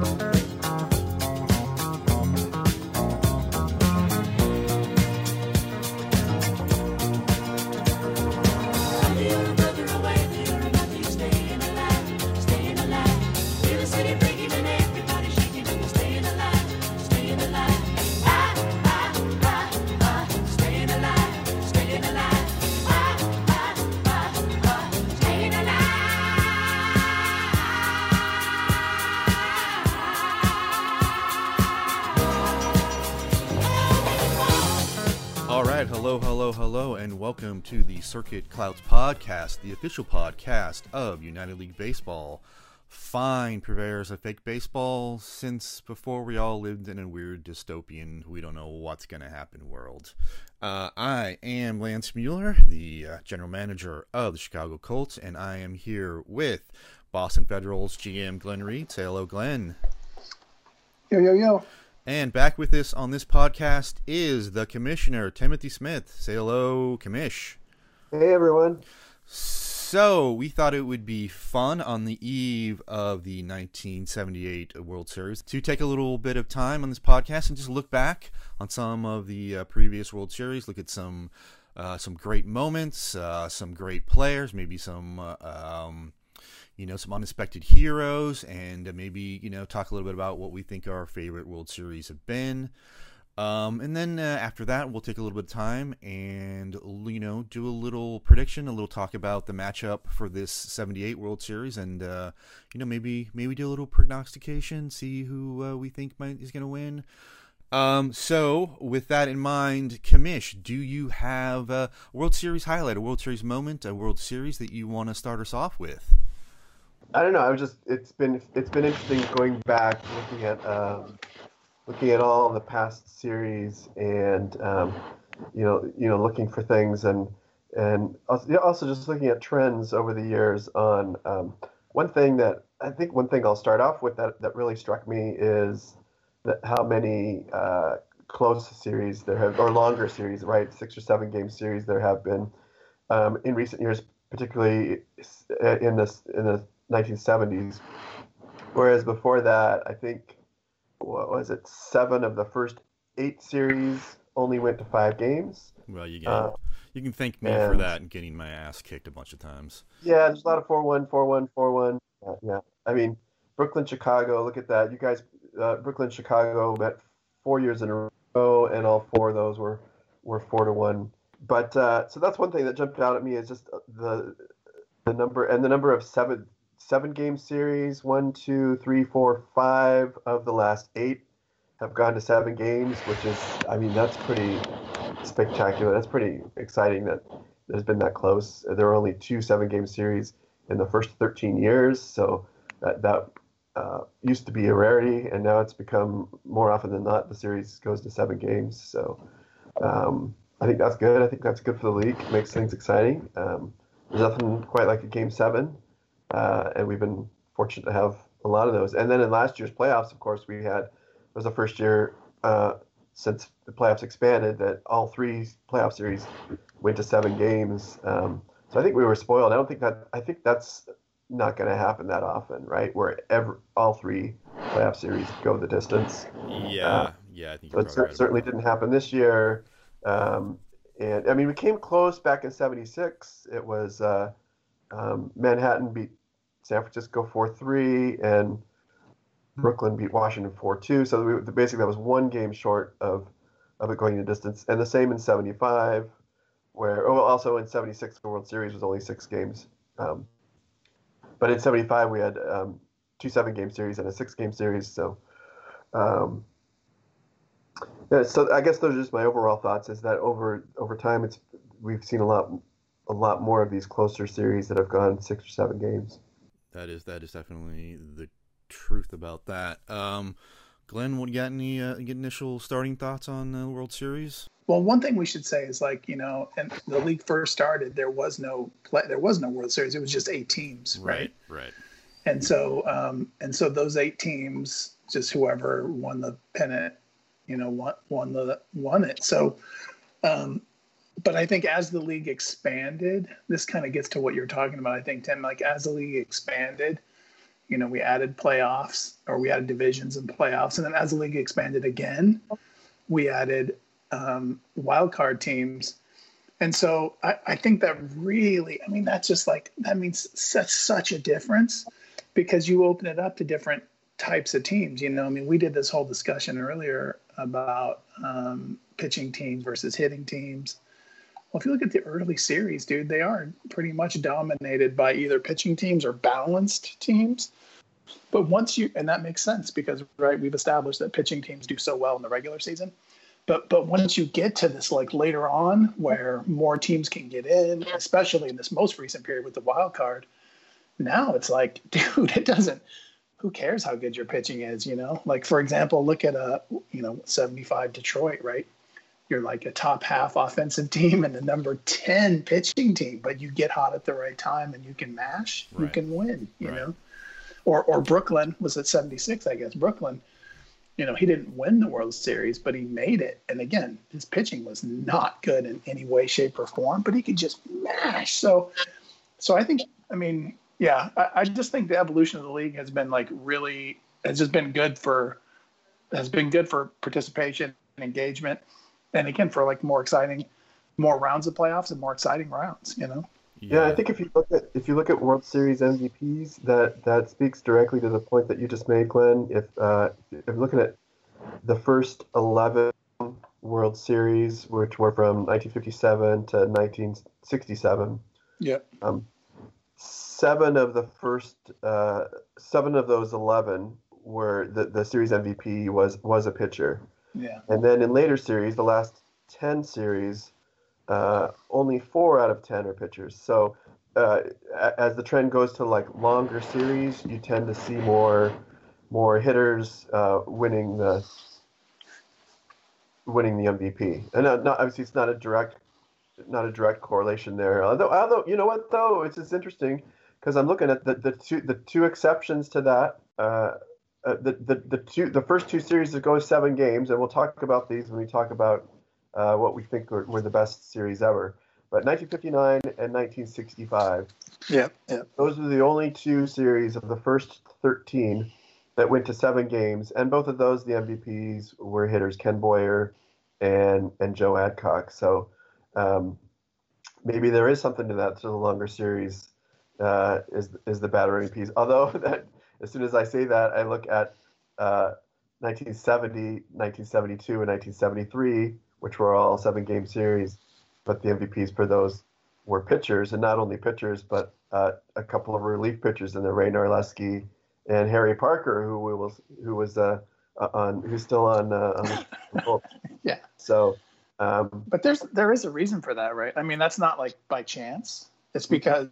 Hello, hello, and welcome to the Circuit Clouds podcast, the official podcast of United League Baseball. Fine purveyors of fake baseball since before we all lived in a weird dystopian, we don't know what's going to happen world. Uh, I am Lance Mueller, the uh, general manager of the Chicago Colts, and I am here with Boston Federals GM Glen Reed. Say hello, Glen. Yo, yo, yo. And back with us on this podcast is the commissioner, Timothy Smith. Say hello, Commish. Hey, everyone. So, we thought it would be fun on the eve of the 1978 World Series to take a little bit of time on this podcast and just look back on some of the uh, previous World Series, look at some uh, some great moments, uh, some great players, maybe some uh, um, you know, some unexpected heroes, and maybe you know talk a little bit about what we think our favorite World Series have been. Um, and then uh, after that, we'll take a little bit of time and you know do a little prediction, a little talk about the matchup for this '78 World Series, and uh, you know maybe maybe do a little prognostication, see who uh, we think might is going to win. Um, so with that in mind, Commish, do you have a World Series highlight, a World Series moment, a World Series that you want to start us off with? I don't know. I was just it's been it's been interesting going back looking at um, looking at all the past series and um, you know you know looking for things and and also just looking at trends over the years on um, one thing that I think one thing I'll start off with that that really struck me is that how many uh, close series there have or longer series right six or seven game series there have been um, in recent years particularly in this in the 1970s. Whereas before that, I think what was it? Seven of the first eight series only went to five games. Well, you can uh, you can thank me and, for that and getting my ass kicked a bunch of times. Yeah, there's a lot of four one, four one, four one. Yeah, yeah, I mean Brooklyn, Chicago. Look at that. You guys, uh, Brooklyn, Chicago met four years in a row, and all four of those were were four to one. But uh, so that's one thing that jumped out at me is just the the number and the number of seven seven game series. One, two, three, four, five of the last eight have gone to seven games, which is, I mean, that's pretty spectacular. That's pretty exciting that there's been that close. There were only two seven game series in the first 13 years, so that that uh, used to be a rarity, and now it's become more often than not the series goes to seven games. So um, I think that's good. I think that's good for the league. It makes things exciting. Um, there's nothing quite like a game seven uh, and we've been fortunate to have a lot of those. And then in last year's playoffs, of course, we had it was the first year uh, since the playoffs expanded that all three playoff series went to seven games. Um, so I think we were spoiled. I don't think that I think that's not going to happen that often, right? Where every all three playoff series go the distance. Yeah, uh, yeah, I think. But it right certainly didn't happen this year. Um, and I mean, we came close back in '76. It was uh, um, Manhattan beat San Francisco 4 3, and Brooklyn beat Washington 4 2. So we, basically, that was one game short of, of it going the distance. And the same in 75, where, oh, also in 76, the World Series was only six games. Um, but in 75, we had um, two seven game series and a six game series. So, um, yeah, so I guess those are just my overall thoughts is that over over time, it's we've seen a lot a lot more of these closer series that have gone six or seven games. That is that is definitely the truth about that. Um, Glen, what you got any uh, initial starting thoughts on the World Series? Well, one thing we should say is like you know, and the league first started, there was no play, there was no World Series. It was just eight teams, right? Right. right. And so, um, and so those eight teams, just whoever won the pennant, you know, won won the won it. So, um, but I think as the league expanded, this kind of gets to what you're talking about. I think Tim, like as the league expanded, you know, we added playoffs or we added divisions and playoffs. And then as the league expanded again, we added um, wild card teams. And so I, I think that really, I mean, that's just like, that means such, such a difference because you open it up to different types of teams. You know, I mean, we did this whole discussion earlier about um, pitching teams versus hitting teams. Well, if you look at the early series, dude, they are pretty much dominated by either pitching teams or balanced teams. But once you, and that makes sense because, right, we've established that pitching teams do so well in the regular season. But, but once you get to this, like later on, where more teams can get in, especially in this most recent period with the wild card, now it's like, dude, it doesn't, who cares how good your pitching is, you know? Like, for example, look at a, you know, 75 Detroit, right? You're like a top half offensive team and the number 10 pitching team, but you get hot at the right time and you can mash, right. you can win, you right. know? Or, or Brooklyn was at 76, I guess. Brooklyn, you know, he didn't win the World Series, but he made it. And again, his pitching was not good in any way, shape, or form, but he could just mash. So, so I think, I mean, yeah, I, I just think the evolution of the league has been like really, has just been good for, has been good for participation and engagement and again for like more exciting, more rounds of playoffs and more exciting rounds. You know. Yeah. yeah, I think if you look at if you look at World Series MVPs, that that speaks directly to the point that you just made, Glen. If uh, if you're looking at the first eleven World Series, which were from 1957 to 1967. Yeah. Um, seven of the first, uh, seven of those 11 were the, the series MVP was was a pitcher. Yeah. And then in later series, the last 10 series, uh, only four out of 10 are pitchers. So uh, as the trend goes to like longer series, you tend to see more more hitters uh, winning the winning the MVP. And not, obviously it's not a direct not a direct correlation there. Although although you know what though, it's it's interesting because I'm looking at the, the two the two exceptions to that. Uh, the, the the two the first two series that go seven games, and we'll talk about these when we talk about uh, what we think were, were, the best series ever. But 1959 and 1965. Yeah, yeah. Those are the only two series of the first 13 that went to seven games, and both of those the MVPs were hitters Ken Boyer and and Joe Adcock. So um, maybe there is something to that to the longer series. Uh, is is the battering piece? Although that as soon as I say that, I look at uh, 1970, 1972, and 1973, which were all seven game series, but the MVPs for those were pitchers, and not only pitchers, but uh, a couple of relief pitchers in the Ray Narleski and Harry Parker, who was who was uh, on who's still on, uh, on the yeah. So, um, but there's there is a reason for that, right? I mean, that's not like by chance. It's because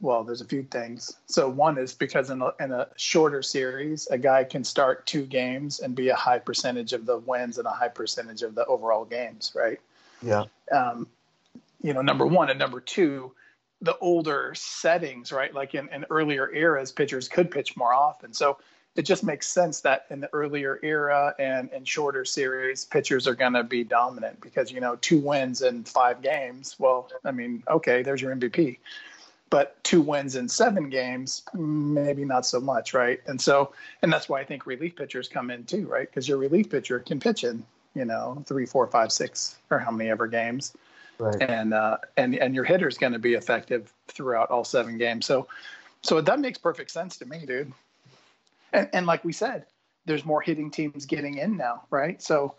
well, there's a few things. So one is because in a, in a shorter series, a guy can start two games and be a high percentage of the wins and a high percentage of the overall games, right? Yeah. Um, you know, number one and number two, the older settings, right? Like in, in earlier eras, pitchers could pitch more often. So it just makes sense that in the earlier era and in shorter series, pitchers are going to be dominant because, you know, two wins in five games. Well, I mean, okay, there's your MVP but two wins in seven games, maybe not so much, right? And so, and that's why I think relief pitchers come in too, right? Because your relief pitcher can pitch in, you know, three, four, five, six, or how many ever games, right? And uh, and and your hitter's going to be effective throughout all seven games. So, so that makes perfect sense to me, dude. And and like we said, there's more hitting teams getting in now, right? So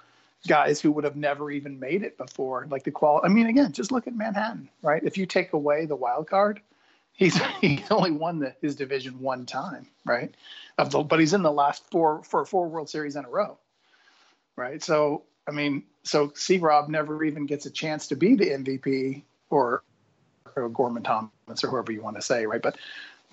guys who would have never even made it before, like the qual i mean, again, just look at Manhattan, right? If you take away the wild card, he's he's only won the, his division one time, right? Of the, but he's in the last four for four World Series in a row, right? So I mean, so C. Rob never even gets a chance to be the MVP or, or Gorman Thomas or whoever you want to say, right? But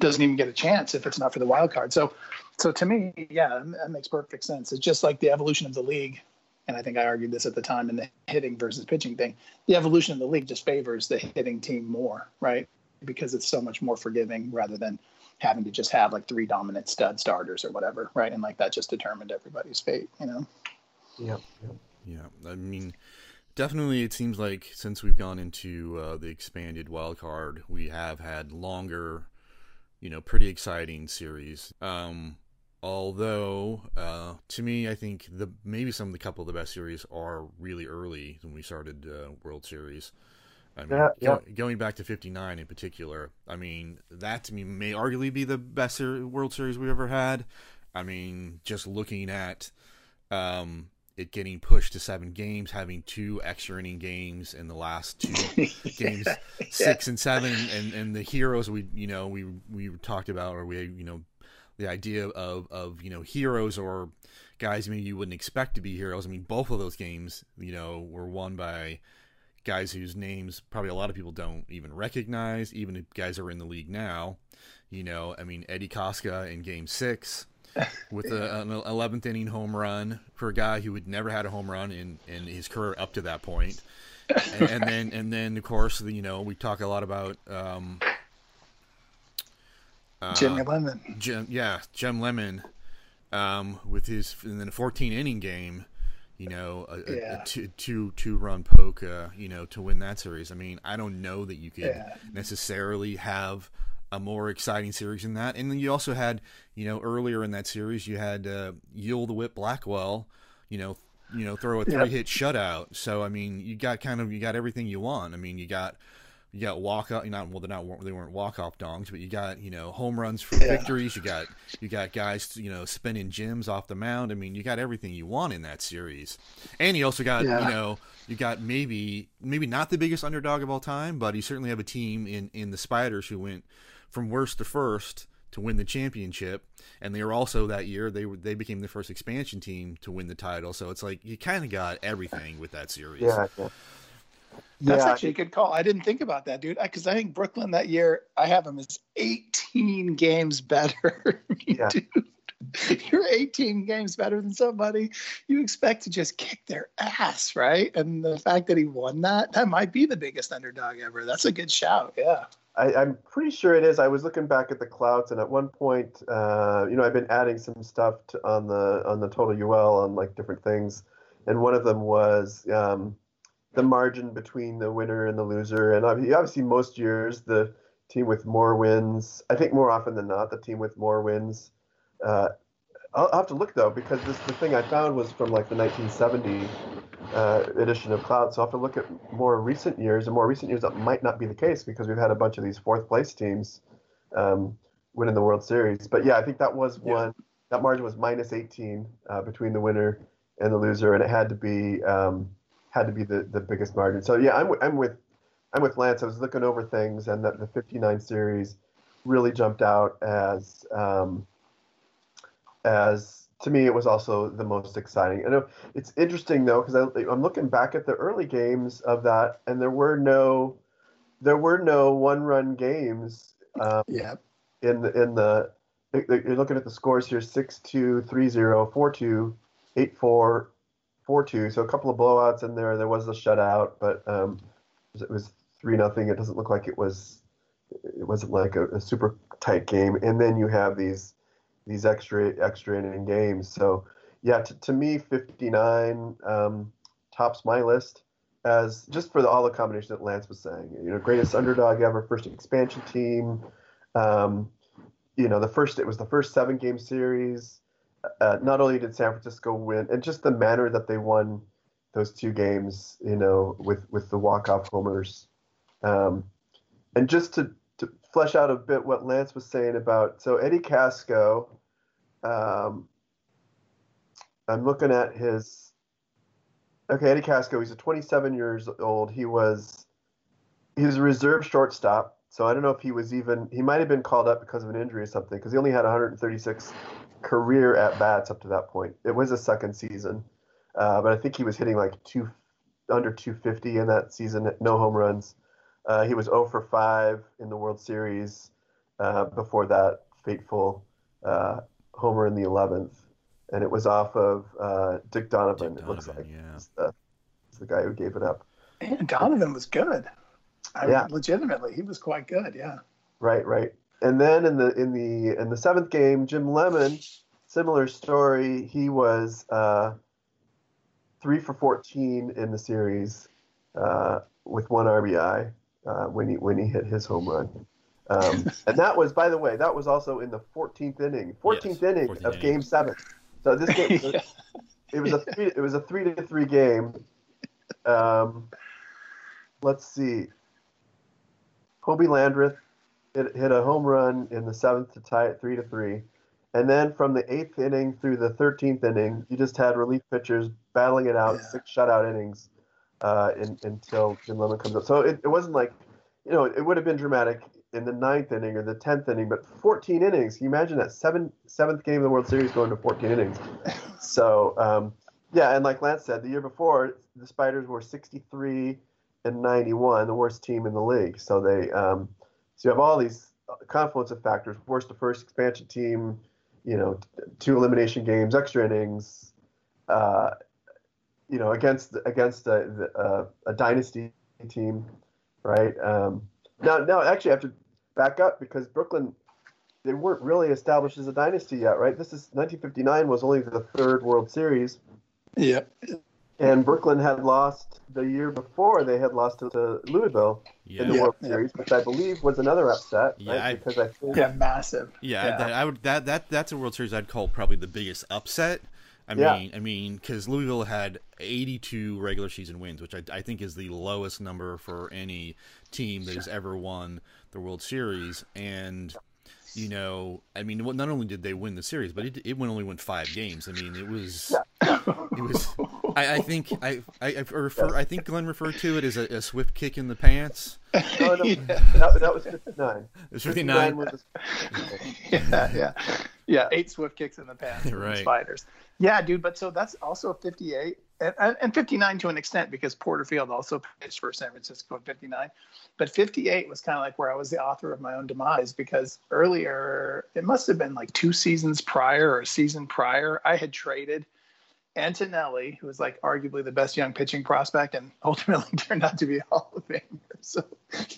doesn't even get a chance if it's not for the wild card. So, so to me, yeah, that makes perfect sense. It's just like the evolution of the league. And I think I argued this at the time in the hitting versus pitching thing. The evolution of the league just favors the hitting team more, right? Because it's so much more forgiving rather than having to just have like three dominant stud starters or whatever, right? And like that just determined everybody's fate, you know? Yeah. Yeah. yeah. I mean, definitely it seems like since we've gone into uh, the expanded wild card, we have had longer, you know, pretty exciting series. Um, although uh, to me, I think the maybe some of the couple of the best series are really early when we started uh, World Series. I mean, Yeah, yeah. go- going back to '59 in particular, I mean that to me may arguably be the best World Series we've ever had. I mean, just looking at um, it getting pushed to seven games, having two extra inning games in the last two games six and seven and and the heroes we you know we we talked about or we you know the idea of of you know heroes or guys maybe you wouldn't expect to be heroes i mean both of those games you know were won by guys whose names probably a lot of people don't even recognize even if guys are in the league now you know i mean eddie Kasko in game six with a, an 11th inning home run for a guy who had never had a home run in, in his career up to that point and, and then and then of course you know we talk a lot about um, uh, Jimmy Lemon. Jim, yeah, Jim Lemon, um, with his and then a 14 inning game, you know, a, a- Yeah. a two, two two run poke, uh, you know, to win that series. I mean, I don't know that you could Yeah. necessarily have a more exciting series than that. And then you also had, you know, earlier in that series, you had uh, Ewell the Whip Blackwell, you know, you know, throw a three hit shutout. So I mean, you got kind of you got everything you want. I mean, you got you got walk up, not well, they're not they weren't walk off dongs, but you got you know home runs for Yeah. victories. You got you got guys you know spinning gems off the mound. I mean, you got everything you want in that series, and you also got Yeah. you know you got maybe maybe not the biggest underdog of all time, but you certainly have a team in in the Spiders who went from worst to first to win the championship, and they were also that year they were they became the first expansion team to win the title. So it's like you kind of got everything with that series. Yeah, yeah. That's Yeah, actually a good call. I didn't think about that, dude. Because I think Brooklyn that year, I have them as 18 games better. Yeah. dude, you're 18 games better than somebody. You expect to just kick their ass, right? And the fact that he won that, that might be the biggest underdog ever. That's a good shout. Yeah. I, I'm pretty sure it is. I was looking back at the clouds, and at one point, uh, you know, I've been adding some stuff to, on the on the total UL on like different things, and one of them was um, the margin between the winner and the loser. And obviously, obviously, most years the team with more wins. I think more often than not, the team with more wins. Uh, I'll, I'll have to look though, because this the thing I found was from like the 1970 uh, edition of Cloud. So I'll have to look at more recent years. And more recent years, that might not be the case because we've had a bunch of these fourth place teams um, winning the World Series. But yeah, I think that was Yeah. one. That margin was minus 18 uh, between the winner and the loser, and it had to be um, had to be the, the biggest margin. So yeah, I'm, I'm with I'm with Lance. I was looking over things, and that the 59 series really jumped out as um, as to me it was also the most exciting. I know it's interesting though because I'm looking back at the early games of that, and there were no there were no one run games um, Yeah. in the in the you're looking at the scores here 6-2 3-0 4-2 8-4 4-2 so a couple of blowouts in there. There was a shutout but um, it was 3 nothing. It doesn't look like it was it wasn't like a, a super tight game. And then you have these these extra extra inning games. So yeah to, to me 59 um, tops my list as just for the, all the combinations that Lance was saying. You know greatest underdog ever first expansion team. Um, you know, the first it was the first seven game series. Uh, not only did San Francisco win, and just the manner that they won those two games, you know, with with the walk off homers, um, and just to to flesh out a bit what Lance was saying about so Eddie Kasko. Um, I'm looking at his. Okay, Eddie Kasko. He's a 27 years old. He was he was a reserve shortstop. So I don't know if he was even he might have been called up because of an injury or something because he only had 136 career at bats up to that point. It was a second season, uh, but I think he was hitting like two under 250 in that season. No home runs. Uh, he was 0 for 5 in the World Series uh, before that fateful uh, homer in the 11th, and it was off of uh, Dick Donovan. Dick it looks Donovan, like yeah. He's the, he's the guy who gave it up. And Donovan was good. I Yeah. mean, legitimately, he was quite good. Yeah. Right, right. And then in the in the in the seventh game, Jim Lemon, similar story. He was uh, three for fourteen in the series uh, with one RBI uh, when he when he hit his home run. Um, and that was, by the way, that was also in the 14th inning, 14th Yes, inning 14th of inning. Game Seven. So this game, Yeah. it was a three, it was a three to three game. Um, let's see. Hobie Landrith hit, hit a home run in the seventh to tie it three to three, and then from the eighth inning through the thirteenth inning, you just had relief pitchers battling it out, Yeah. six shutout innings, uh, in, until Jim Lemon comes up. So it, it wasn't like, you know, it would have been dramatic in the ninth inning or the tenth inning, but 14 innings. Can you imagine that seven seventh game of the World Series going to 14 innings? So um, yeah, and like Lance said, the year before the Spiders were 63 and 91, the worst team in the league. So they um, so you have all these confluence of factors: worst to first expansion team, you know, two elimination games, extra innings, uh, you know, against against a, a, a dynasty team, right? Um, now, now actually, I have to back up because Brooklyn they weren't really established as a dynasty yet, right? This is 1959 was only the third World Series, Yep. and Brooklyn had lost the year before. They had lost to, to Louisville in the Yeah, World. Series, which I believe was another upset, Yeah, right? I- because I think Yeah, massive. yeah. Yeah. That, I would that that that's a World Series I'd call probably the biggest upset. I Yeah. mean, I mean, because Louisville had 82 regular season wins, which I, I think is the lowest number for any team that has ever won the World Series, and you know, I mean, not only did they win the series, but it, it only won five games. I mean, it was, it was. I, I think I, I, I refer. I think Glen referred to it as a, a swift kick in the pants. Oh, no, no, Yeah. that, that was 59. It's 59. was yeah, yeah, yeah. Eight swift kicks in the pants, for the Right. Spiders. Yeah, dude. But so that's also 58 and, and, and 59 to an extent because Porterfield also pitched for San Francisco in 59. But 58 was kind of like where I was the author of my own demise because earlier it must have been like two seasons prior or a season prior I had traded Antonelli, who was like arguably the best young pitching prospect and ultimately turned out to be a Hall of Famer. So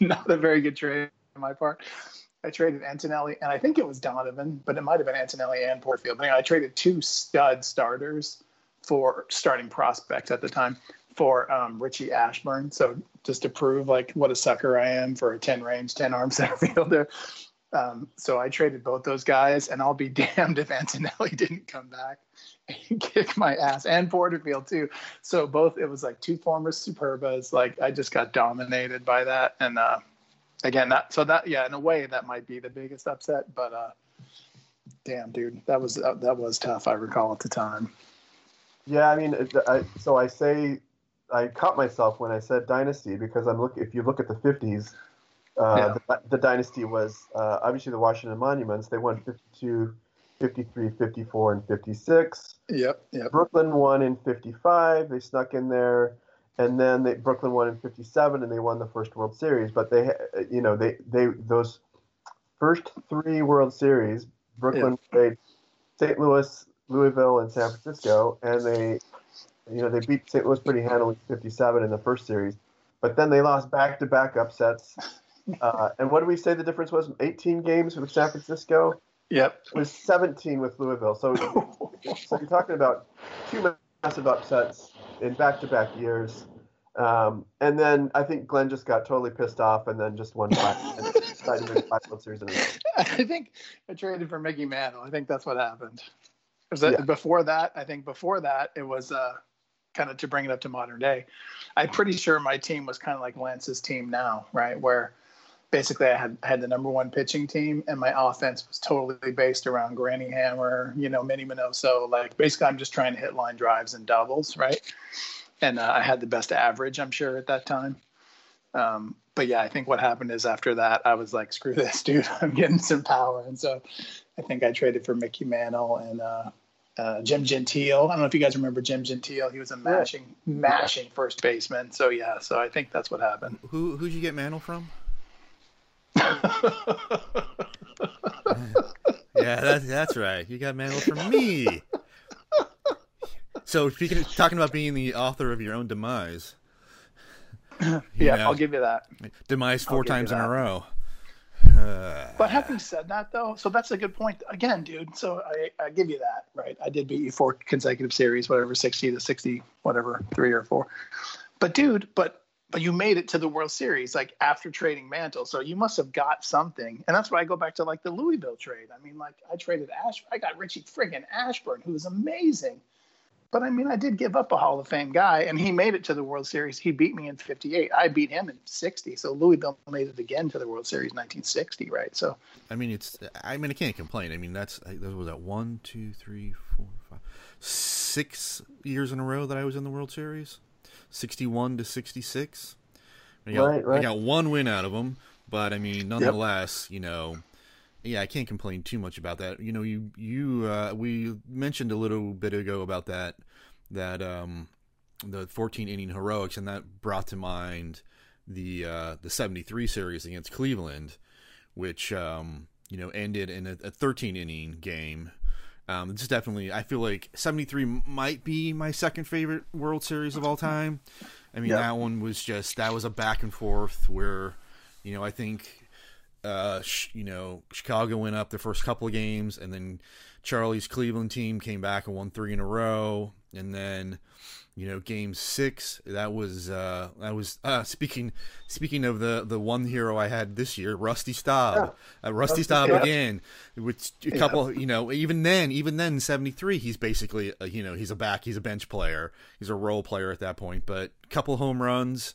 not a very good trade on my part. I traded Antonelli, and I think it was Donovan, but it might have been Antonelli and Portfield. But anyway, I traded two stud starters for starting prospects at the time for um, Richie Ashburn. So just to prove like what a sucker I am for a 10 range, 10 arm center fielder. Um, so I traded both those guys, and I'll be damned if Antonelli didn't come back kick my ass, and Porterfield too. So both, it was like two former Superbas. Like I just got dominated by that, and uh, again, that so that yeah, in a way, that might be the biggest upset. But uh, damn, dude, that was uh, that was tough. I recall at the time. Yeah, I mean, I, so I say I caught myself when I said dynasty because I'm look. If you look at the 50s, uh, the, the dynasty was uh, obviously the Washington Monuments. They won 52, 53, 54, and 56. Yep, yep. Brooklyn won in 55. They snuck in there, and then they, Brooklyn won in 57, and they won the first World Series. But they, you know, they they those first three World Series, Brooklyn played St. Louis, Louisville, and San Francisco, and they, you know, they beat St. Louis pretty handily, 57 in the first series. But then they lost back-to-back upsets. Uh, and what did we say the difference was? 18 games with San Francisco. Yep. It was 17 with Louisville. So so you're talking about two massive upsets in back-to-back years. Um, and then I think Glen just got totally pissed off and then just won five and decided to win five World Series in a row. I think I traded for Mickey Mantle. I think that's what happened. 'Cause that- Yeah. Before that, I think before that, it was uh, kind of to bring it up to modern day. I'm pretty sure my team was kind of like Lance's team now, right? Where basically I had had the number one pitching team, and my offense was totally based around Granny Hamner, you know, Minnie Minoso. Like basically, I'm just trying to hit line drives and doubles, right? And uh, I had the best average, I'm sure, at that time. Um, but yeah, I think what happened is after that, I was like, screw this, dude. I'm getting some power. And so I think I traded for Mickey Mantle and uh, uh, Jim Gentile. I don't know if you guys remember Jim Gentile. He was a mashing, mashing first baseman. So yeah, so I think that's what happened. Who who'd you get Mantle from? Yeah, that's that's right. You got Mantle from me. So speaking of talking about being the author of your own demise, yeah, know. I'll give you that. demise four times in a row. Uh, But having said that, though, so that's a good point again, dude. So I, I give you that, right? I did beat you four consecutive series, whatever, sixty to sixty, whatever, three or four. But dude, but but you made it to the World Series like after trading Mantle, so you must have got something. And that's why I go back to like the Louisville trade. I mean, like I traded Ash, I got Richie friggin' Ashburn, who was amazing. But I mean, I did give up a Hall of Fame guy, and he made it to the World Series. He beat me in '58. I beat him in '60. So Louisville made it again to the World Series 1960, right? So I mean, it's. I mean, I can't complain. I mean, that's that was that one, two, three, four, five, six years in a row that I was in the World Series, sixty-one to sixty-six. I got, Right, right. I got one win out of them, but I mean, nonetheless, you know, yeah, I can't complain too much about that. You know, you you uh, we mentioned a little bit ago about that that um the 14 inning heroics, and that brought to mind the uh, the 73 series against Cleveland, which um, you know ended in a, a 13 inning game. Um, it's definitely I feel like 73 might be my second favorite World Series of all time. I mean Yep. that one was just that was a back and forth where you know I think uh, sh- you know Chicago went up the first couple of games and then Charlie's Cleveland team came back and won three in a row and then you know game six. That was uh that was uh speaking speaking of the the one hero i had this year rusty staub. Uh, rusty Rusty staub Staub. again which a couple you know even then even then 73 he's basically uh, you know he's a back he's a bench player. He's a role player at that point but couple home runs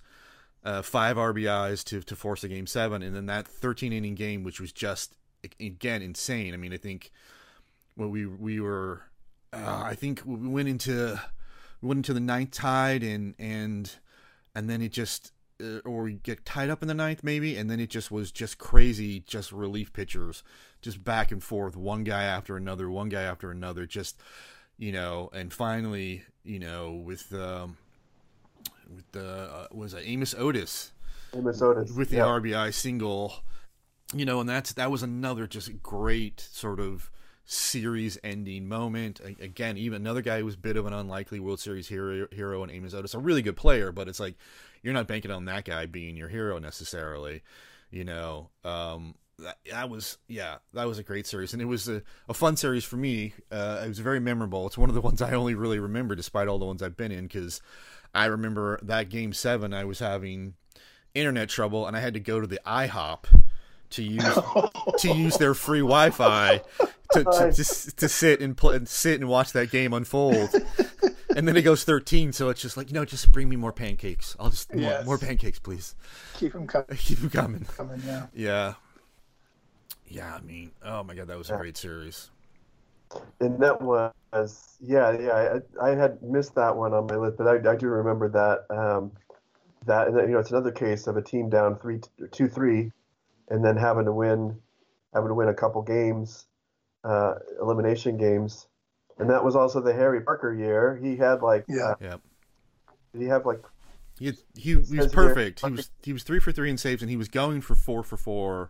uh, five RBIs to to force a game seven, and then that 13 inning game, which was just again insane. I mean, I think when we we were, uh, I think we went into went into the ninth tied, and and and then it just uh, or we get tied up in the ninth maybe, and then it just was just crazy, just relief pitchers, just back and forth, one guy after another, one guy after another, just you know, and finally, you know, with um, with the uh, was it Amos Otis Amos Otis. with the yeah. RBI single, you know, and that's that was another just great sort of series ending moment. Again, even another guy who was a bit of an unlikely World Series hero, hero and Amos Otis, a really good player, but it's like you're not banking on that guy being your hero necessarily, you know. Um, that, that was yeah, that was a great series, and it was a, a fun series for me. Uh, it was very memorable. It's one of the ones I only really remember, despite all the ones I've been in, because I remember that game seven. I was having internet trouble, and I had to go to the IHOP to use to use their free Wi-Fi to to, to, to sit and play, and sit and watch that game unfold. And then it goes 13, so it's just like, you know, just bring me more pancakes. I'll just more, Yes. more pancakes, please. keep them coming. Keep them coming. coming yeah. Yeah. Yeah, I mean, oh my god, that was a great series. and that was yeah yeah I, I had missed that one on my list but i, I do remember that um, that and then, you know it's another case of a team down three two three and then having to win having to win a couple games uh, elimination games and that was also the harry parker year he had like Yeah. uh, Yeah. did he have like He, had- he, he was says here- perfect. He was he was three for three in saves, and he was going for four for four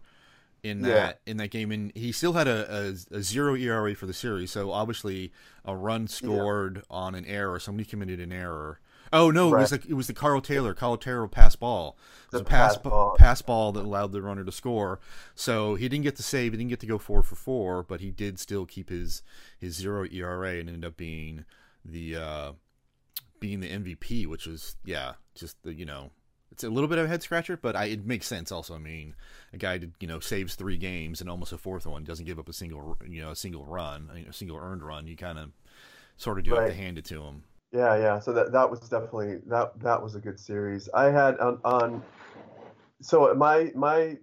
in that Yeah. in that game. And he still had a, a, a zero ERA for the series. So obviously, a run scored on an error. Somebody committed an error. Oh no, it was Right. like it was the Carl Taylor. Carl Taylor pass ball. It was The a pass, pass ball. pass ball that allowed the runner to score. So he didn't get to save. He didn't get to go four for four, but he did still keep his his zero ERA and ended up being the uh, being the MVP, which was yeah, just the you know it's a little bit of a head scratcher, but I, it makes sense. Also, I mean, a guy did, you know saves three games and almost a fourth one doesn't give up a single you know a single run, a single earned run. You kind of sort of do have to hand it to him. Yeah, yeah. So that that was definitely that that was a good series. I had on on so my my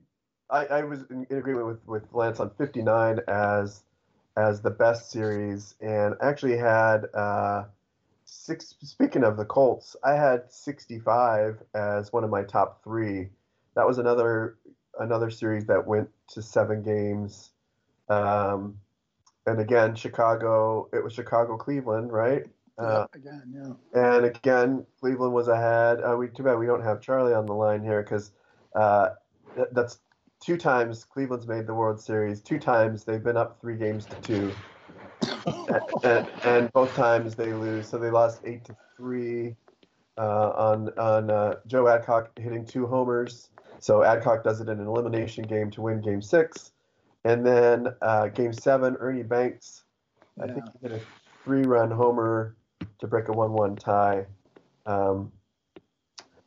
I, I was in, agreement with with Lance on 59 as as the best series and actually had uh six speaking of the Colts, I had 65 as one of my top 3. That was another another series that went to 7 games. Um and again, Chicago, it was Chicago Cleveland, right? Uh, again, yeah. and again, Cleveland was ahead. Uh, we too bad we don't have Charlie on the line here because uh, th- that's two times Cleveland's made the World Series. Two times they've been up three games to two, and, and, and both times they lose. So they lost eight to three uh, on on uh, Joe Adcock hitting two homers. So Adcock does it in an elimination game to win Game Six, and then uh, Game Seven, Ernie Banks. I think he hit a three-run homer to break a one-one tie. Um,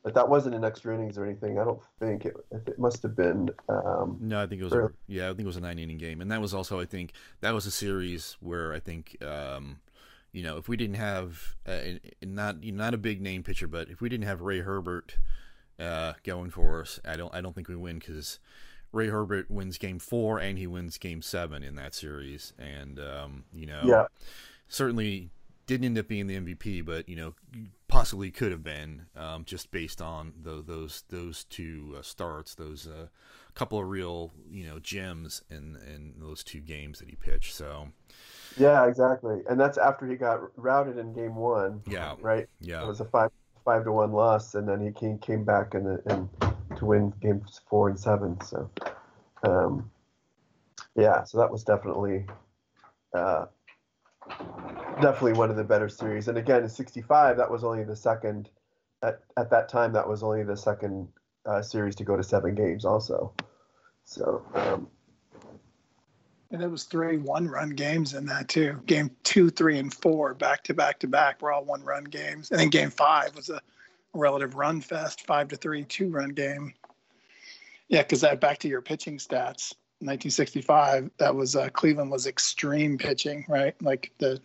but that wasn't in extra innings or anything. I don't think it. It must have been. Um, no, I think it was. Really? A, yeah, I think it was a nine inning game, and that was also, I think, that was a series where I think, um, you know, if we didn't have uh, not you know, not a big name pitcher, but if we didn't have Ray Herbert uh, going for us, I don't I don't think we win because Ray Herbert wins Game Four and he wins Game Seven in that series, and um, you know, Yeah. certainly didn't end up being the MVP, but you know, possibly could have been um, just based on those those those two uh, starts, those uh, couple of real you know gems in in those two games that he pitched. So yeah, exactly. And that's after he got routed in game one. Yeah. Right. Yeah, it was a five five to one loss, and then he came came back and and to win games four and seven. So, um, yeah. So that was definitely. Uh, definitely one of the better series. And again, in '65, that was only the second. At, at that time, that was only the second uh, series to go to seven games, also. So, um, And it was three one run games in that too. Game two, three, and four back to back to back were all one run games. And then game five was a relative run fest, five to three, two run game. Yeah, because that back to your pitching stats. 1965, that was uh, Cleveland was extreme pitching, right? Like the,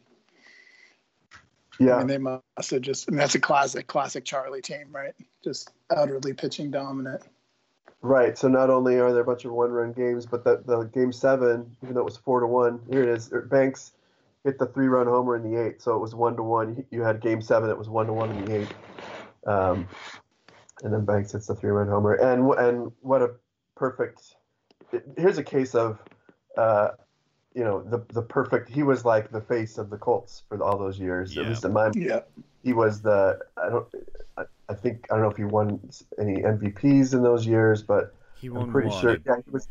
I yeah, mean, they must have just, I mean, that's a classic, classic Charlie team, right? Just utterly pitching dominant. right. So not only are there a bunch of one-run games, but the, the game seven, even though it was four to one, here it is. Banks hit the three-run homer in the eighth, so it was one to one. You had game seven, it was one to one in the eighth. Um, and then Banks hits the three-run homer, and and what a perfect. Here's a case of, uh, you know, the the perfect. He was like the face of the Colts for all those years. Yeah. At least in my Yeah. he was the I don't I, I think I don't know if he won any MVPs in those years, but he won I'm pretty one. sure yeah he was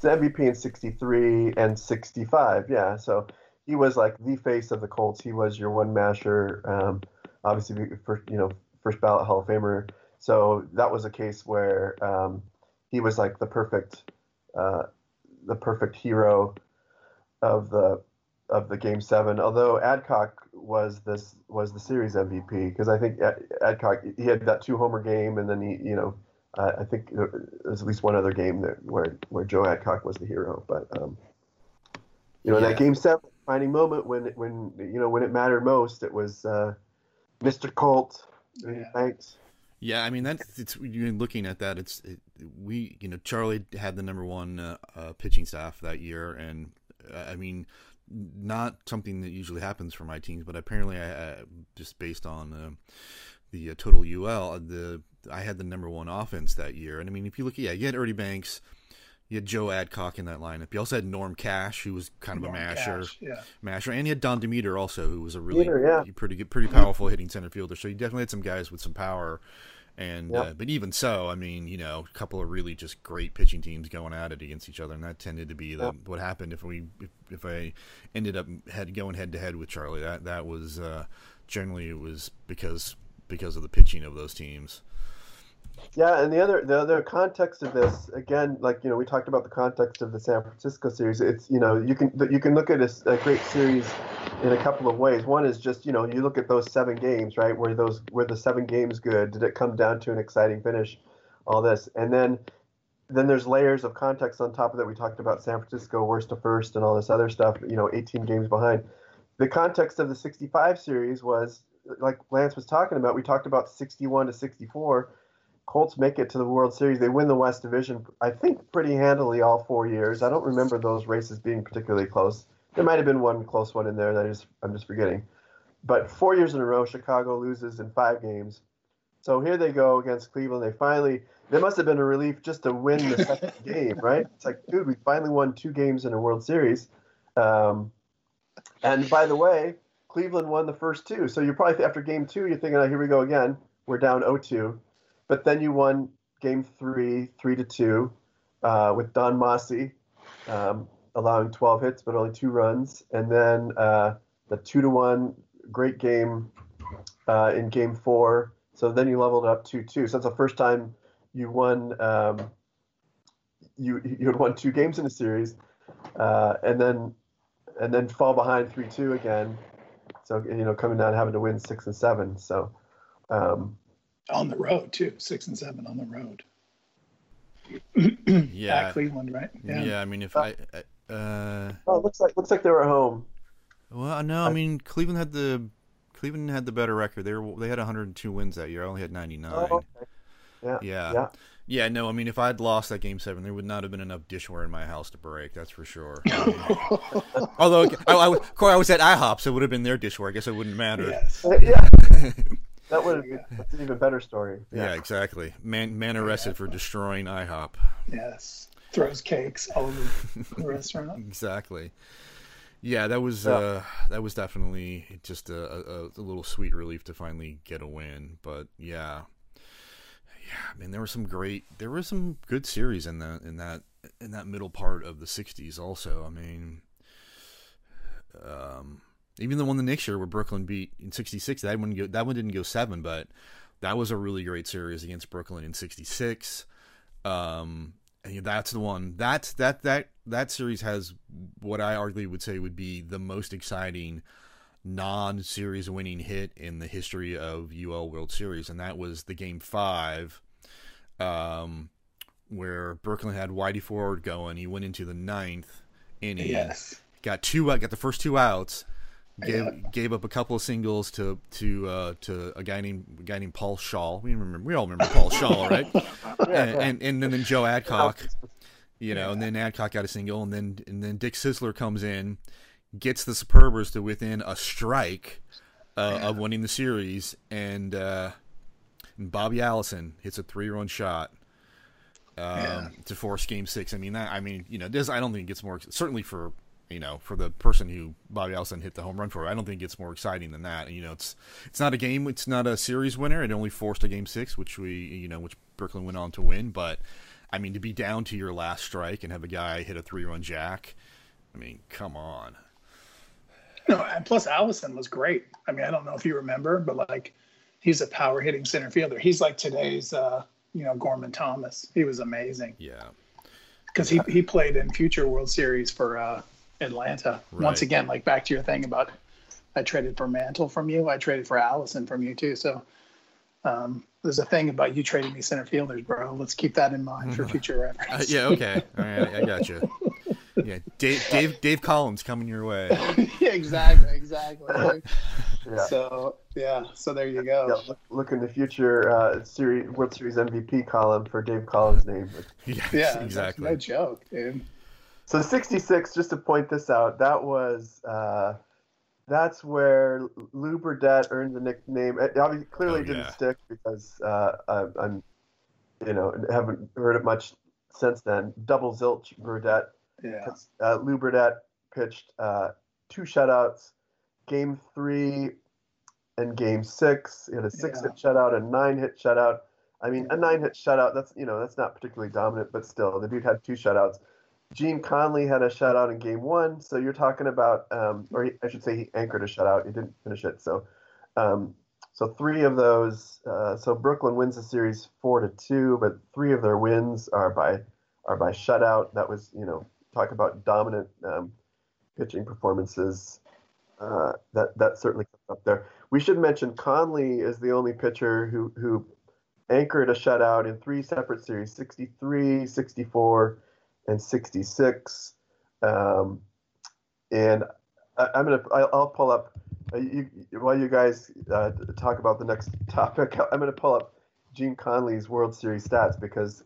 the MVP in '63 and '65. Yeah, so he was like the face of the Colts. He was your one masher, um, obviously first you know first ballot Hall of Famer. So that was a case where um, he was like the perfect uh, the perfect hero of the of the game seven. Although Adcock was this was the series MVP because I think Ad- Adcock he had that two homer game and then he you know uh, I think there was at least one other game that where where Joe Adcock was the hero. But um, you know Yeah. that game seven defining moment when when you know when it mattered most it was uh, Mr. Colt. Yeah. Thanks. Yeah, I mean that's it's you're looking at that. It's it, we you know Charlie had the number one uh, uh, pitching staff that year, and uh, I mean not something that usually happens for my teams, but apparently I uh, just based on uh, the uh, total UL, the I had the number one offense that year, and I mean if you look, yeah, you had Ernie Banks, you had Joe Adcock in that lineup. You also had Norm Cash, who was kind of Norm a masher Cash, Yeah. masher, and you had Don Demeter also, who was a really Demeter, yeah. pretty good, pretty powerful hitting center fielder. So you definitely had some guys with some power. And Yep. uh, but even so, I mean, you know, a couple of really just great pitching teams going at it against each other, and that tended to be the Yep. what happened if we if, if I ended up had going head to head with Charlie. That that was uh, generally it was because because of the pitching of those teams. Yeah, and the other the other context of this again, like you know, we talked about the context of the San Francisco series. It's you know you can you can look at a great series in a couple of ways. One is just you know you look at those seven games, right? Where those were the seven games good? Did it come down to an exciting finish? All this, and then then there's layers of context on top of that. We talked about San Francisco worst to first and all this other stuff. You know, 18 games behind. The context of the 65 series was like Lance was talking about. We talked about 61 to 64. Colts make it to the World Series. They win the West Division, I think, pretty handily all four years. I don't remember those races being particularly close. There might have been one close one in there that I just I'm just forgetting. But four years in a row, Chicago loses in five games. So here they go against Cleveland. They finally there must have been a relief just to win the second game, right? It's like, dude, we finally won two games in a World Series. Um, and by the way, Cleveland won the first two. So you're probably after game two, you're thinking, oh, here we go again. We're down 0-2. But then you won game three, three to two, uh, with Don Mossi um, allowing 12 hits but only two runs, and then uh, the two to one great game uh, in game four. So then you leveled up two two. So that's the first time you won. Um, you you had won two games in a series, uh, and then and then fall behind three two again. So you know coming down having to win six and seven. So. Um, on the road too. Six and seven on the road. Yeah. At Cleveland, right? Yeah. yeah. I mean, if I, I- uh, Oh, looks like looks like they were at home. well, no, I mean, Cleveland had the Cleveland had the better record. They were they had 102 wins that year. I only had 99. Oh, okay. Yeah. Yeah. Yeah. Yeah, no, I mean, if I'd lost that game seven, there would not have been enough dishware in my house to break. That's for sure. Although I, I, Corey, I was at IHOP, so it would have been their dishware. I guess it wouldn't matter. Yes. Yeah. That would have been that's an even better story. Yeah, exactly. Man, man arrested for destroying IHOP. Yes. Throws cakes all over the restaurant. Exactly. Yeah, that was Yeah. uh, that was definitely just a, a, a little sweet relief to finally get a win. But yeah, yeah, I mean, there were some great, there were some good series in that in that in that middle part of the '60s. Also, I mean, um, even the one the next year where Brooklyn beat in '66, that one go, that one didn't go seven, but that was a really great series against Brooklyn in '66. Um, that's the one that that that that series has what I arguably would say would be the most exciting non-series winning hit in the history of UL World Series, and that was the game five, um, where Brooklyn had Whitey Ford going. He went into the ninth inning, Yes. got two got the first two outs, gave Yeah. gave up a couple of singles to to uh, to a guy named a guy named Paul Shaw. We remember we all remember Paul Shaw, right? and, and and then Joe Adcock, you know, and then Adcock got a single, and then and then Dick Sisler comes in, gets the Superbas to within a strike uh, of winning the series, and, uh, and Bobby Allison hits a three-run shot um, Yeah. to force Game Six. I mean, that I mean, you know, this I don't think it gets more certainly for you know for the person who Bobby Allison hit the home run for. I don't think it gets more exciting than that. You know, it's it's not a game, it's not a series winner. It only forced a Game Six, which we you know which Brooklyn went on to win, but. I mean, to be down to your last strike and have a guy hit a three-run jack, I mean, come on. No, and plus Allison was great. I mean, I don't know if you remember, but like he's a power hitting center fielder. He's like today's uh, you know, Gorman Thomas. He was amazing. Yeah, Because he, he played in future World Series for uh Atlanta. Once again, like back to your thing about I traded for Mantle from you, I traded for Allison from you too. So um, there's a thing about you trading me center fielders, bro. Let's keep that in mind for future reference. uh, yeah, okay, all right, I got you. Yeah, Dave, Dave, Dave Collins coming your way. yeah, exactly, exactly. Yeah. So yeah, so there you Yeah, go. look, look in the future uh, series World Series MVP column for Dave Collins' name. Yes, Yeah, exactly. No joke, dude. So 66, just to point this out, that was uh, that's where Lew Burdette earned the nickname. It obviously clearly Oh, didn't stick because uh, I, I'm, you know, haven't heard it much since then. Double zilch Burdette. Yeah. Uh, Lew Burdette pitched uh, two shutouts, game three and game six. He had a six Yeah. hit shutout, a nine hit shutout. I mean, a nine hit shutout, that's, you know, that's not particularly dominant, but still, the dude had two shutouts. Gene Conley had a shutout in game one. So you're talking about, um, or he, I should say he anchored a shutout. He didn't finish it. So, um, so three of those. Uh, so Brooklyn wins the series four to two, but three of their wins are by are by shutout. That was, you know, talk about dominant um, pitching performances. Uh, that that certainly comes up there. We should mention Conley is the only pitcher who who anchored a shutout in three separate series 63 64 and 66 um, and I, i'm gonna I, i'll pull up uh, you, while you guys uh, talk about the next topic i'm gonna pull up gene conley's world series stats because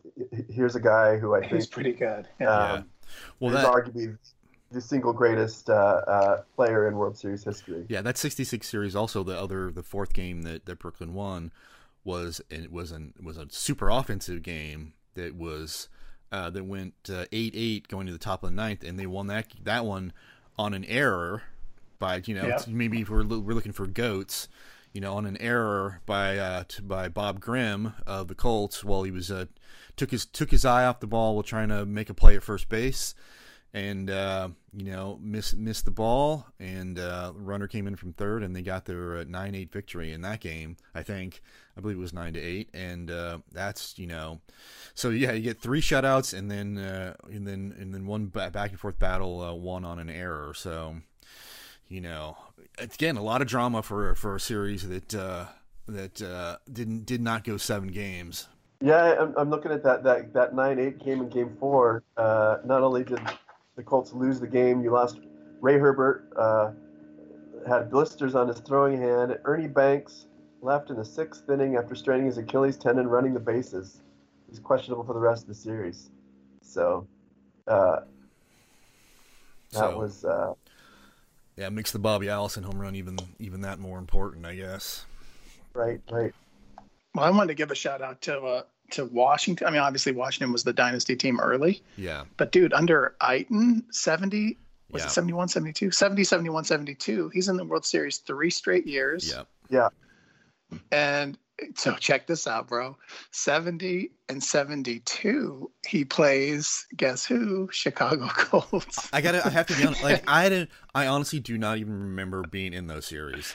here's a guy who i think He's pretty good. Yeah. um, Yeah. Well, is that arguably the single greatest uh, uh, player in world series history yeah, that '66 series also the other the fourth game that, that Brooklyn won was it was an was a super offensive game that was uh, that went uh, eight eight going to the top of the ninth, and they won that that one on an error by you know Yeah. maybe if we're we're looking for goats. You know, on an error by uh, t- by Bob Grimm of the Colts, while he was uh, took his took his eye off the ball while trying to make a play at first base, and uh, you know miss missed the ball, and uh, runner came in from third, and they got their nine eight victory in that game. I think I believe it was nine to eight, and uh, that's you know, so yeah, you get three shutouts, and then uh, and then and then one ba- back and forth battle, uh, one on an error. So you know, again, a lot of drama for for a series that uh, that uh, didn't did not go seven games. Yeah, I'm, I'm looking at that that that nine eight game in Game Four. Uh, not only did the Colts lose the game, you lost Ray Herbert uh, had blisters on his throwing hand. Ernie Banks left in the sixth inning after straining his Achilles tendon running the bases. He's questionable for the rest of the series. So uh, that So- was uh, Yeah, it makes the Bobby Allison home run even even that more important, I guess. right, right. Well, I wanted to give a shout out to uh, to Washington. I mean, obviously Washington was the dynasty team early, Yeah, but dude, under Aiton, 70 was Yeah. it 71, 72, 70, 71, 72. He's in the World Series three straight years. yeah. Yeah, And so check this out, bro. 70 and 72, he plays, guess who? Chicago Colts. I gotta. I have to be honest. Like I didn't. I honestly do not even remember being in those series.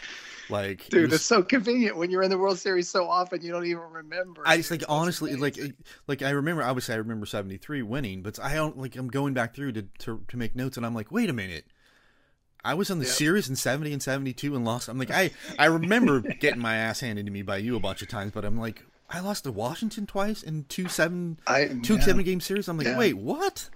Like, Dude, it's so convenient when you're in the World Series so often you don't even remember. I just like honestly, like, like I remember. Obviously, I remember '73 winning, but I don't like. I'm going back through to to, to make notes, and I'm like, wait a minute. I was on the Yep. series in '70 and '72 and lost. I'm like, I I remember getting my ass handed to me by you a bunch of times, but I'm like, I lost to Washington twice in two seven I, two yeah, seven game series. I'm like, Yeah. wait, what?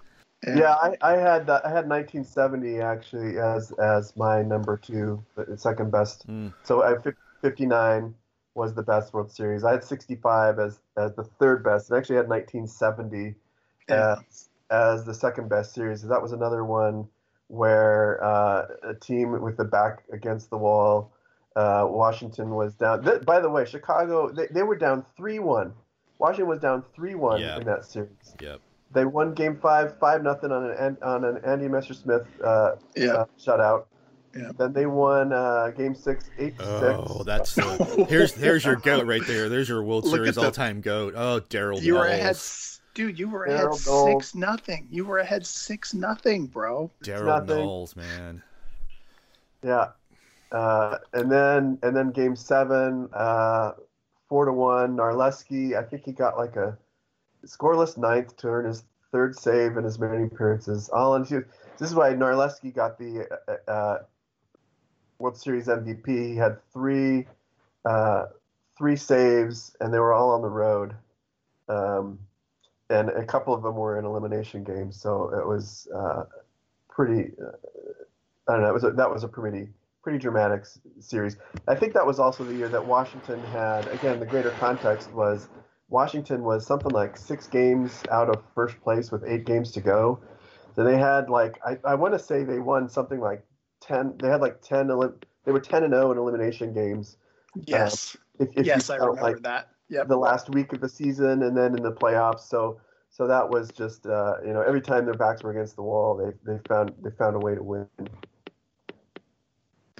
Yeah. I, I had that. I had 1970 actually as as my number two, the second best. Hmm. So I 59 was the best World Series. I had 65 as as the third best, and actually had 1970 Yeah. as, as the second best series. That was another one where uh, a team with the back against the wall. Uh, Washington was down. Th- by the way, Chicago they, they were down three one. Washington was down three one in that series. Yep. They won Game Five, five nothing on an on an Andy Messersmith uh, Yeah. uh, shutout. Yeah. Then they won uh, Game Six, eight to Oh, six. that's the, here's there's your goat right there. There's your World Look Series all time goat. Oh, Daryl. You were Knowles. ahead, dude. You were Daryl ahead Knowles. six nothing. You were ahead six nothing, bro. Daryl nothing. Knowles, man. Yeah, uh, and then and then Game Seven, uh, four to one. Narleski, I think he got like a scoreless ninth to earn his third save in as many appearances. All in this is why Narleski got the uh, uh, World Series MVP. He had three uh, three saves, and they were all on the road. Um, and a couple of them were in elimination games, so it was uh, pretty. Uh, I don't know. It was a, that was a pretty pretty dramatic series. I think that was also the year that Washington had. Again, the greater context was Washington was something like six games out of first place with eight games to go. So they had like I, I want to say they won something like ten. They had like ten. They were ten and zero in elimination games. Yes, If, if yes, you I remember like that. Yeah. the last week of the season and then in the playoffs. So so that was just uh, you know every time their backs were against the wall, they they found they found a way to win.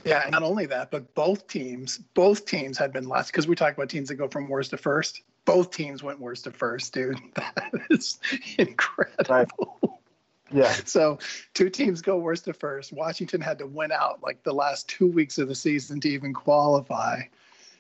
Yeah, not only that, but both teams, both teams had been last because we talk about teams that go from worst to first. Both teams went worst to first, dude. That is incredible. Yeah, So two teams go worst to first. Washington had to win out like the last two weeks of the season to even qualify.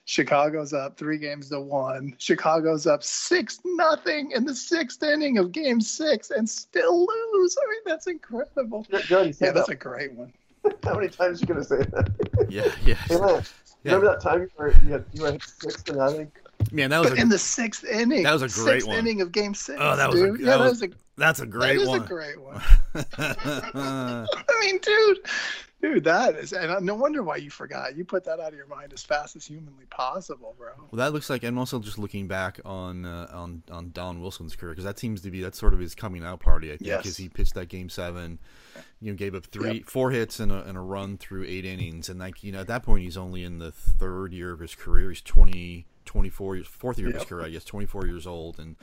Chicago's up three games to one. Chicago's up six nothing in the sixth inning of game six and still lose. I mean, that's incredible. you you already Yeah, said that's that. a great one. How many times are you gonna say that? Yeah, yeah. Hey, Lance, Yeah. remember that time you were you, had, you were six to nothing? Man, that was But a in the sixth inning, That was a great sixth one. inning of game six. Oh, that was a- dude. that yeah, was- that was a that's a that great is one. a great one. I mean, dude, dude, that is, and no wonder why you forgot. You put that out of your mind as fast as humanly possible, bro. Well, that looks like, and also just looking back on uh, on on Don Wilson's career, because that seems to be that's sort of his coming out party. I think Yes. because he pitched that game seven, you know, gave up three, four hits and a, and a run through eight innings, and like you know, at that point he's only in the third year of his career. He's 20, 24 years, fourth year of his career, I guess, twenty four years old, and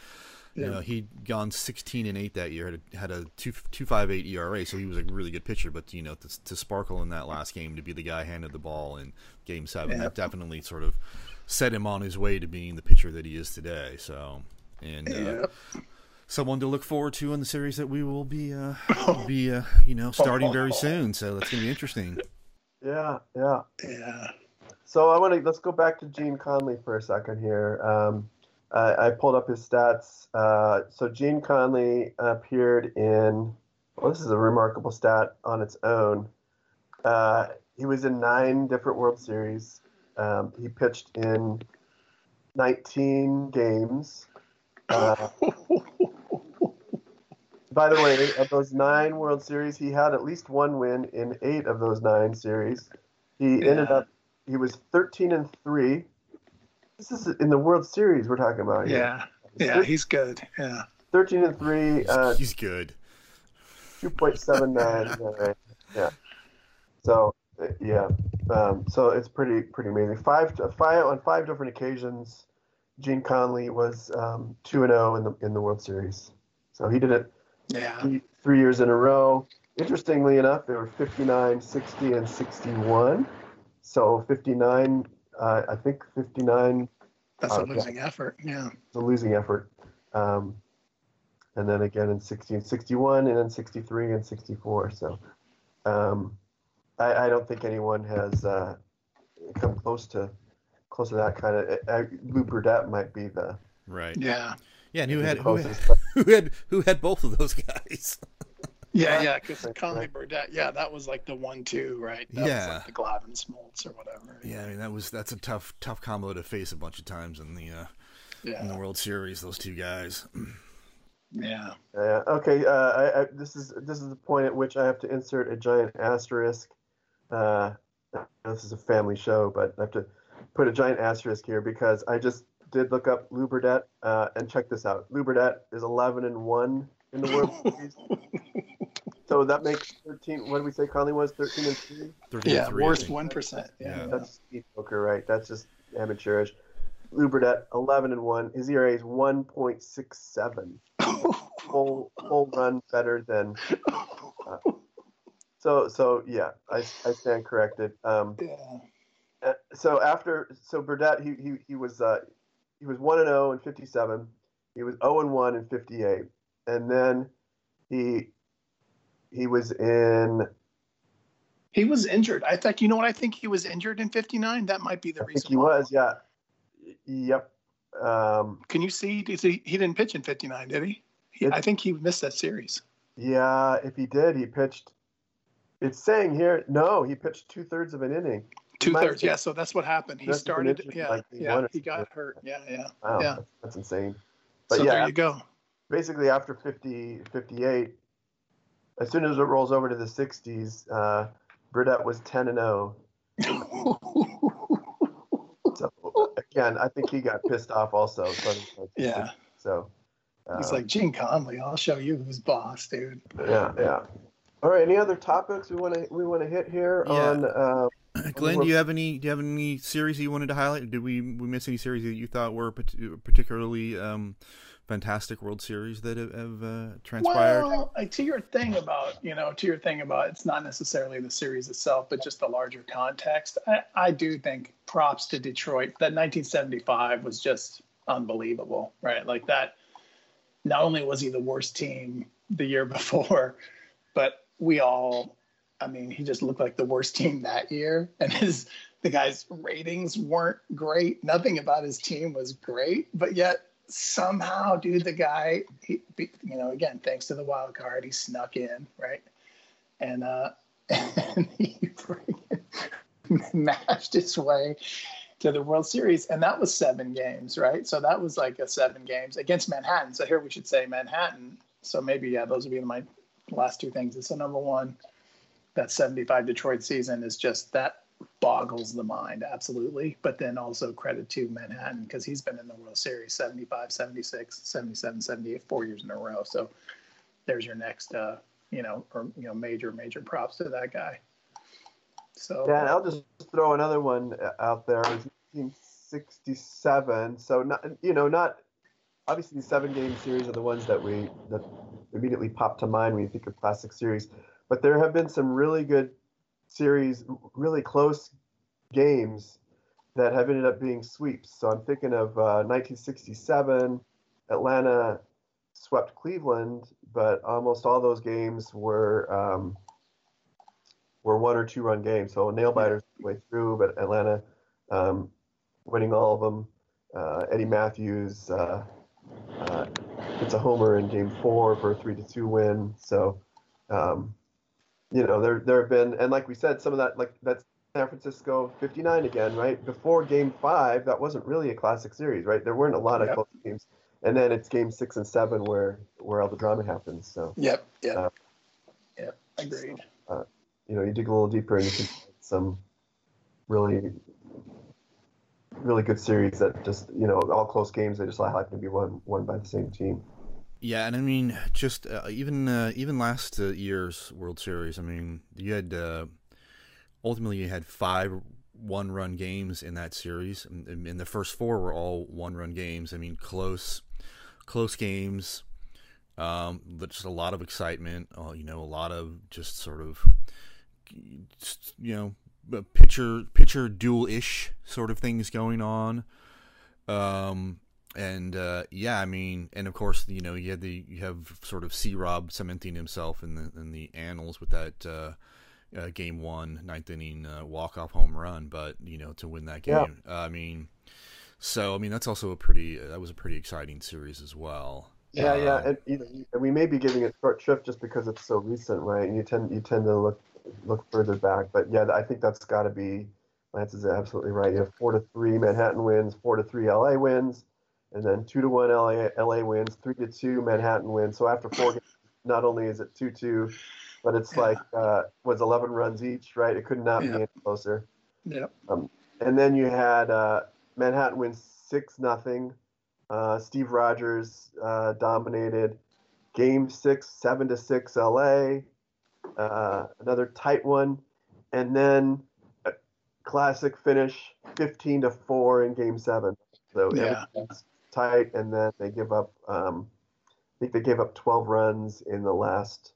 you know he'd gone sixteen and eight that year, had a, had a two two five eight ERA, so he was a really good pitcher. But you know, to, to sparkle in that last game, to be the guy handed the ball in game seven, Yeah. that definitely sort of set him on his way to being the pitcher that he is today. So, and uh, someone to look forward to in the series that we will be uh, be uh, you know starting very soon. So that's gonna be interesting. Yeah, yeah. Yeah. So I want to let's go back to Gene Conley for a second here. Um, I, I pulled up his stats. Uh, so Gene Conley appeared in. Well, this is a remarkable stat on its own. Uh, he was in nine different World Series. Um, he pitched in 19 games. Uh, by the way, of those nine World Series, he had at least one win in eight of those nine series. He Yeah. ended up he was 13 and three. This is in the World Series we're talking about. here. yeah, yeah, he's good. Yeah, 13 and three, uh, He's good. 2.79. yeah, So uh, yeah, um, so it's pretty pretty amazing. Five five on five different occasions, Gene Conley was um, two and zero in the in the World Series. So he did it yeah, three, three years in a row. Interestingly enough, they were 59, 60, and 61. So 59, uh, I think 59 that's Oh, a yeah. losing effort. Yeah, It's a losing effort. Um, and then again in 60 and 61, and then 63 and 64. So um, I, I don't think anyone has uh, come close to close to that kind of. Uh, Lew Burdette might be the, Right. yeah, Yeah, and who had who had, who had who had both of those guys? Yeah, Yeah. yeah. Because Right, Conley right. Burdette, yeah, that was like the one-two, right? That Yeah. was like the Glavine Smoltz or whatever. Yeah, I mean that was that's a tough tough combo to face a bunch of times in the uh, in the World Series. Those two guys. yeah. Yeah. Okay. Uh, I, I, this is this is the point at which I have to insert a giant asterisk. Uh, this is a family show, but I have to put a giant asterisk here because I just did look up Lew Burdette uh, and check this out. Lew Burdette is 11 and one in the World Series, so that makes 13. What did we say? Conley was 13 and three. 13 yeah, three, worst one percent. Yeah. Yeah, That's speed poker, right? That's just amateurish. Lew Burdette 11 and one. His ERA is 1.67. Whole full run better than So so yeah, I, I stand corrected. Um, yeah. uh, so after so Burdette he he, he was uh, he was one and zero in fifty seven. He was zero and one in fifty eight, and then he he was in. He was injured. I think you know what I think he was injured in '59. That might be the I reason. think he was yeah. Yep. Um, Can you see? Did he, he didn't pitch in '59, did he? he? I think he missed that series. yeah, if he did, he pitched. It's saying here, no, he pitched two thirds of an inning. Two thirds, Yeah. So that's what happened. He started. Yeah. like, yeah. He got hurt. Yeah. Yeah. Wow, Yeah. that's, that's insane. But so yeah, there you go. basically after 50, 58, as soon as it rolls over to the 60s, uh, Burdette was 10 and 0. So again, I think he got pissed off also. So, yeah. So uh, He's like Gene Conley. I'll show you who's boss, dude. yeah, yeah. All right. Any other topics we want to we want to hit here Yeah. on? Uh, Glenn, do you have any do you have any series you wanted to highlight? Did we we miss any series that you thought were particularly um, fantastic World Series that have, have uh, transpired? Well, like, to your thing about you know, to your thing about it's not necessarily the series itself, but just the larger context. I, I do think props to Detroit. That 1975 was just unbelievable, right? Like that. Not only was he the worst team the year before, but we all. I mean, he just looked like the worst team that year, and his the guy's ratings weren't great. Nothing about his team was great, but yet somehow, dude, the guy, he, you know, again, thanks to the wild card, he snuck in, right? And uh, and he mashed his way to the World Series, and that was seven games, right? So that was like a seven games against Manhattan. So here we should say Manhattan. So maybe yeah, those would be my last two things. So number one, that 75 Detroit season is just that boggles the mind absolutely but then also credit to manhattan because he's been in the world series 75 76 77 78 four years in a row so there's your next uh you know or you know major major props to that guy so yeah, and I'll just throw another one uh, out there. It was 1967. So not you know not obviously the seven game series are the ones that we that immediately pop to mind when you think of classic series. But there have been some really good series, really close games that have ended up being sweeps. So I'm thinking of uh, 1967, Atlanta swept Cleveland, but almost all those games were um, were one or two run games. So nail biters the way through, but Atlanta um, winning all of them. Uh, Eddie Mathews uh, uh, hits a homer in Game Four for a three to two win. So. Um, you know, there there have been, and like we said, some of that like that's San Francisco 59 again, right? Before Game Five, that wasn't really a classic series, right? There weren't a lot of Yep. close games, and then it's Game Six and Seven where where all the drama happens. So Yep. Yep. Uh, yep. Agreed. you know, you dig a little deeper and you can find some really, really good series that just you know all close games. They just all happen to be won won by the same team. Yeah, and I mean, just uh, even uh, even last uh, year's World Series. I mean, you had uh, ultimately you had five one-run games in that series, and, and the first four were all one-run games. I mean, close, close games. Um, just a lot of excitement. Uh, you know, a lot of just sort of, you know, pitcher pitcher duel ish sort of things going on. Um, and uh, yeah, I mean, and of course, you know, you had the you have sort of C. Rob cementing himself in the in the annals with that uh, uh, game one ninth inning uh, walk off home run, but you know, to win that Yeah. game, I mean, so I mean, that's also a pretty that was a pretty exciting series as well. Yeah, yeah, Uh, and you know, and we may be giving it short shrift just because it's so recent, right? And you tend you tend to look look further back, but yeah, I think that's got to be Lance is absolutely right. You have four to three Manhattan wins, four to three LA wins, and then two to one LA LA wins, three to two Manhattan wins. So after four games, not only is it two two, but it's Yeah. like uh, was eleven runs each, right? It could not be any closer. Yep. And then you had uh, Manhattan wins six nothing. Uh, Steve Rogers uh, dominated. Game six, seven to six, LA. Uh, another tight one, and then classic finish, fifteen to four in Game seven. So Yeah. Tight, and then they give up. Um, I think they gave up twelve runs in the last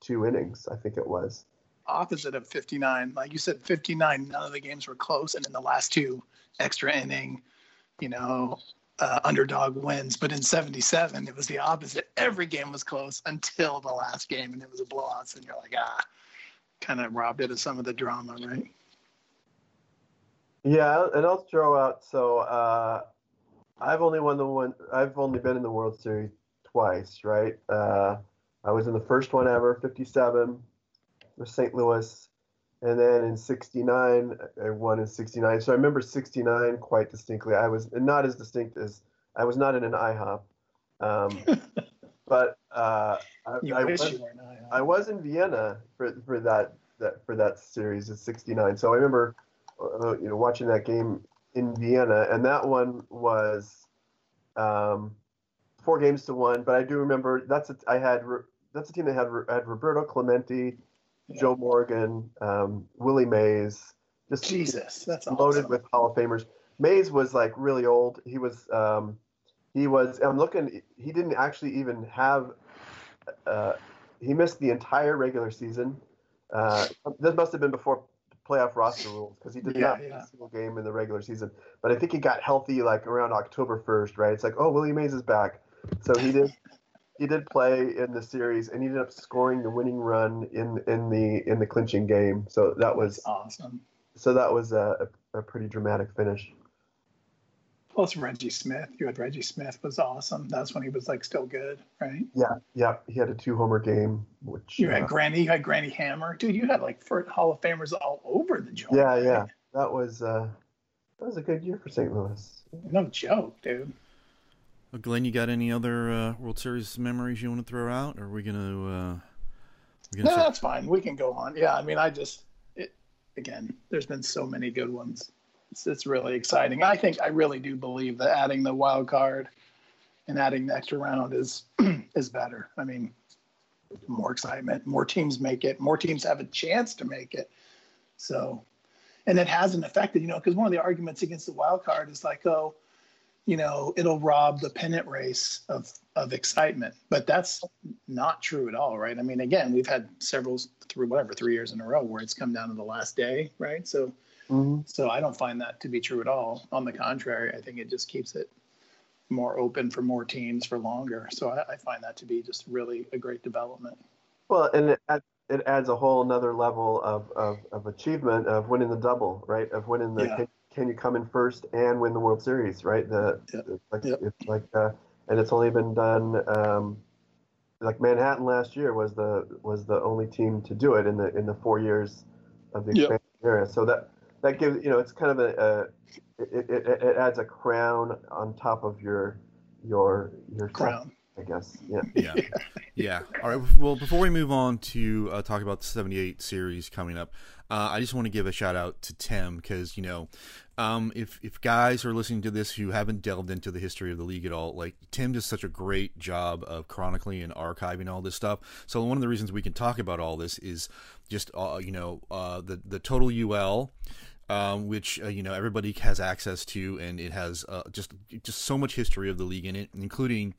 two innings. I think it was. Opposite of 59. Like you said, 59, none of the games were close. And in the last two extra inning, you know, uh, underdog wins. But in 77, it was the opposite. Every game was close until the last game, and it was a blowout. And you're like, ah, kind of robbed it of some of the drama, right? Yeah, and I'll throw out. So uh, I've only won the one. I've only been in the World Series twice, right? Uh, I was in the first one ever, '57, with St. Louis, and then in '69, I won in '69. So I remember '69 quite distinctly. I was not as distinct as I was not in an IHOP, um, but uh, I, I wish went- you were an IHOP. I was in Vienna for for that that for that series of '69. So I remember, uh, you know, watching that game in Vienna, and that one was um, four games to one. But I do remember that's a, I had that's a team that had had Roberto Clemente, Yeah. Joe Morgan, um, Willie Mays, just Jesus, that's loaded awesome. with Hall of Famers. Mays was like really old. He was um, he was. I'm looking. He didn't actually even have. Uh, he missed the entire regular season. Uh, this must have been before playoff roster rules because he did Yeah, not miss yeah. a single game in the regular season. But I think he got healthy like around October 1st, right? It's like, oh, Willie Mays is back. So he did. He did play in the series, and he ended up scoring the winning run in in the in the clinching game. So that was That's awesome. so that was a, a, a pretty dramatic finish. Plus Reggie Smith. You had Reggie Smith was awesome. That's when he was like still good, right? Yeah, yeah, he had a two homer game, which You uh, had Granny, you had Granny Hamner. Dude, you had like for Hall of Famers all over the joint. yeah, right? yeah, that was uh, that was a good year for St. Louis. No joke, dude. Uh, Glenn, you got any other uh, World Series memories you want to throw out? Or are we gonna? Uh, we No, gonna say- that's fine. We can go on. Yeah, I mean, I just, it, again, there's been so many good ones. It's, it's really exciting. I think I really do believe that adding the wild card and adding the extra round is is better. I mean, more excitement, more teams make it, more teams have a chance to make it. So, and it hasn't affected, you know, because one of the arguments against the wild card is like, oh, you know, it'll rob the pennant race of of excitement. But that's not true at all, right? I mean, again, we've had several through whatever three years in a row where it's come down to the last day, right? So, Mm-hmm. so I don't find that to be true at all. On the contrary, I think it just keeps it more open for more teams for longer. So I, I find that to be just really a great development. Well, and it adds, it adds a whole another level of, of, of achievement of winning the double, right? Of winning the Yeah. can, can you come in first and win the World Series, right? The Yep. it's like Yep. it's like uh, and it's only been done um, like Manhattan last year was the was the only team to do it in the in the four years of the Yep. expansion era. So that that gives you know it's kind of a, a it, it, it adds a crown on top of your your your crown. I guess. Yeah. Yeah. yeah. All right. Well, before we move on to uh, talk about the 78 series coming up, uh, I just want to give a shout out to Tim because, you know, um, if, if guys are listening to this who haven't delved into the history of the league at all, like Tim does such a great job of chronicling and archiving all this stuff. So one of the reasons we can talk about all this is just, uh, you know, uh, the, the total UL um, which uh, you know everybody has access to, and it has uh, just just so much history of the league in it, including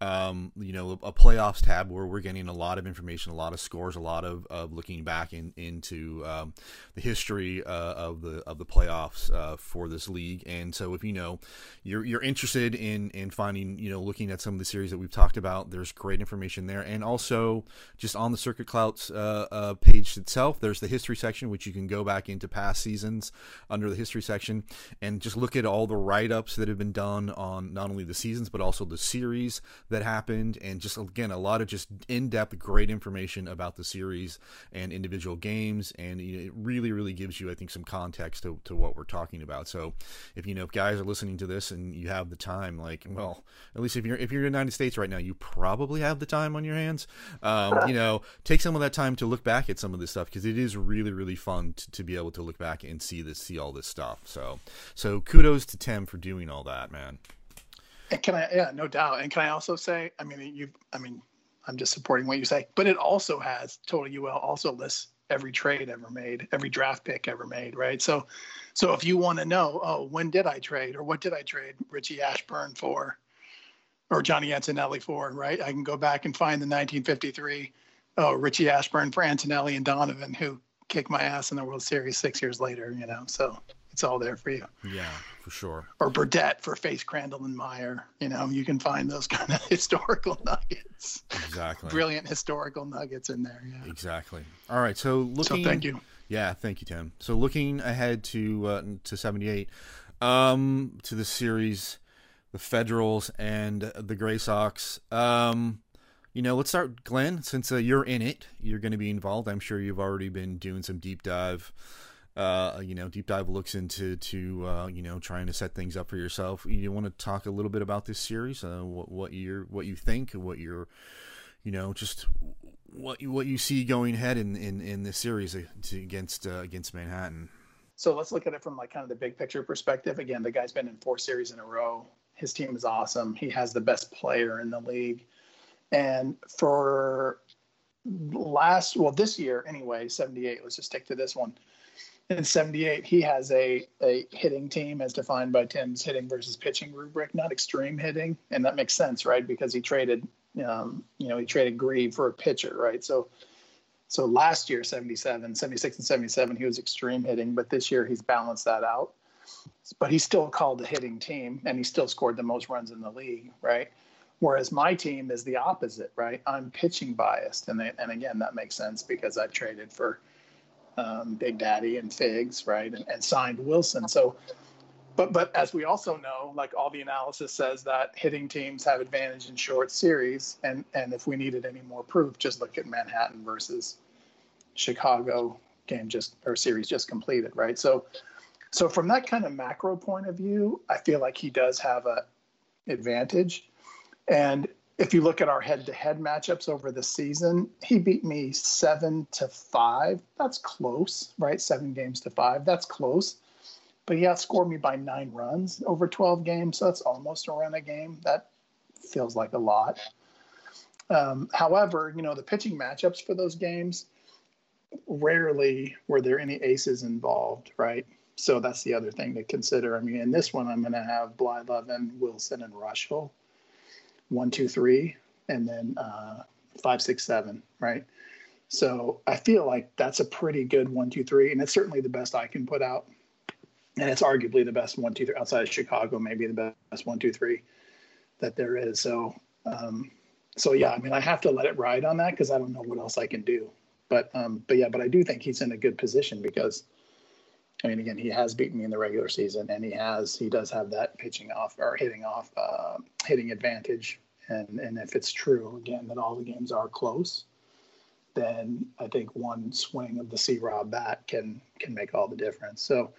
um, you know, a playoffs tab where we're getting a lot of information, a lot of scores, a lot of, of looking back in, into um, the history uh, of the of the playoffs uh, for this league. And so, if you know you're you're interested in in finding, you know, looking at some of the series that we've talked about, there's great information there. And also, just on the Circuit Clouts uh, uh page itself, there's the history section, which you can go back into past seasons under the history section and just look at all the write ups that have been done on not only the seasons but also the series that happened, and just again a lot of just in-depth, great information about the series and individual games, and you know, it really, really gives you, I think, some context to, to what we're talking about. So, if you know if guys are listening to this and you have the time, like, well, at least if you're if you're in the United States right now, you probably have the time on your hands. Um, you know, take some of that time to look back at some of this stuff because it is really, really fun to, to be able to look back and see this, see all this stuff. So, so kudos to Tim for doing all that, man. And can I? Yeah, no doubt. And can I also say? I mean, you. I mean, I'm just supporting what you say, but it also has total UL also lists every trade ever made, every draft pick ever made, right? So, so if you want to know, oh, when did I trade or what did I trade Richie Ashburn for, or Johnny Antonelli for, right? I can go back and find the 1953, oh, Richie Ashburn for Antonelli and Donovan, who kicked my ass in the World Series six years later, you know. So it's all there for you. Yeah, for sure. Or Burdette for Face Crandall and Meyer. You know, you can find those kind of historical nuggets. Exactly. Brilliant historical nuggets in there. Yeah. Exactly. All right. So looking. So thank you. Yeah, thank you, Tim. So looking ahead to uh, to seventy eight, um, to the series, the Federals and the Gray Sox. Um, you know, let's start, Glenn. Since uh, you're in it, you're going to be involved. I'm sure you've already been doing some deep dive uh, you know, deep dive looks into to uh, you know trying to set things up for yourself. You want to talk a little bit about this series, uh, what what you what you think, what you're, you know, just what you what you see going ahead in in, in this series against uh, against Manhattan. So let's look at it from like kind of the big picture perspective. Again, the guy's been in four series in a row. His team is awesome. He has the best player in the league, and for last well this year anyway 78 let's just stick to this one in 78 he has a, a hitting team as defined by tim's hitting versus pitching rubric not extreme hitting. And that makes sense right? Because he traded um, you know he traded grieve for a pitcher right? So so last year 77 76 and 77 he was extreme hitting but this year he's balanced that out. But he's still called a hitting team and he still scored the most runs in the league right? Whereas my team is the opposite right? I'm pitching biased. And they, and again that makes sense because i've traded for um, Big Daddy and Figs, right, and, and signed Wilson. So, but but as we also know, like all the analysis says that hitting teams have advantage in short series, and and if we needed any more proof, just look at Manhattan versus Chicago game just or series just completed, right? So, so from that kind of macro point of view, I feel like he does have a advantage, and if you look at our head-to-head matchups over the season, he beat me seven to five. That's close, right? Seven games to five. That's close. But he outscored me by nine runs over 12 games. So that's almost a run a game. That feels like a lot. Um, however, you know, the pitching matchups for those games, rarely were there any aces involved, right? So that's the other thing to consider. I mean, in this one, I'm going to have Blyleven, Wilson, and Rushville one, two, three, and then uh, five, six, seven, right? So I feel like that's a pretty good one, two, three, and it's certainly the best I can put out. And it's arguably the best one, two, three outside of Chicago, maybe the best one, two, three that there is. So, um, so yeah, I mean, I have to let it ride on that because I don't know what else I can do. But, um, but yeah, but I do think he's in a good position because I mean, again, he has beaten me in the regular season, and he has he does have that pitching off or hitting off uh, hitting advantage. And and if it's true again that all the games are close, then I think one swing of the C Rob bat can can make all the difference. So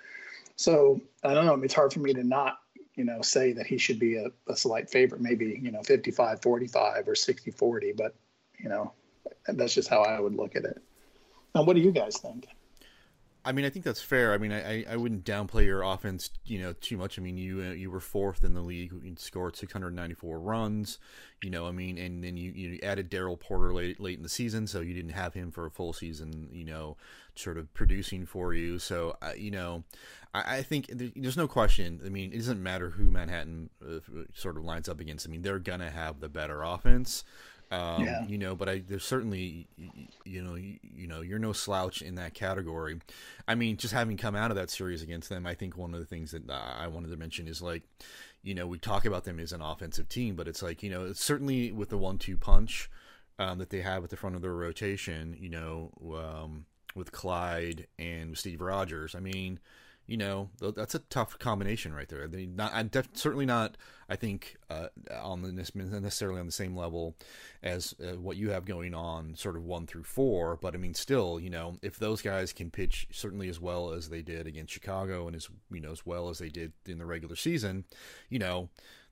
so I don't know. It's hard for me to not you know say that he should be a, a slight favorite, maybe you know 55 45 or 60 40, but you know that's just how I would look at it. And what do you guys think? I mean, I think that's fair. I mean, I, I wouldn't downplay your offense, you know, too much. I mean, you uh, you were fourth in the league. You scored 694 runs. You know, I mean, and then you, you added Darrell Porter late late in the season, so you didn't have him for a full season. You know, sort of producing for you. So, uh, you know, I, I, think there's no question. I mean, it doesn't matter who Manhattan uh, sort of lines up against. I mean, they're gonna have the better offense. Um, yeah. You know, but I there's certainly you know you, you, know you're no slouch in that category. I mean, just having come out of that series against them, I think one of the things that I wanted to mention is like, you know, we talk about them as an offensive team, but it's like you know, it's certainly with the one-two punch um, that they have at the front of their rotation. You know, um, with Clyde and Steve Rogers. I mean you know that's a tough combination right there. They not I'm def- certainly not. I think uh, on the necessarily on the same level as uh, what you have going on, sort of one through four. But I mean, still, you know, if those guys can pitch certainly as well as they did against Chicago and as you know as well as they did in the regular season, you know,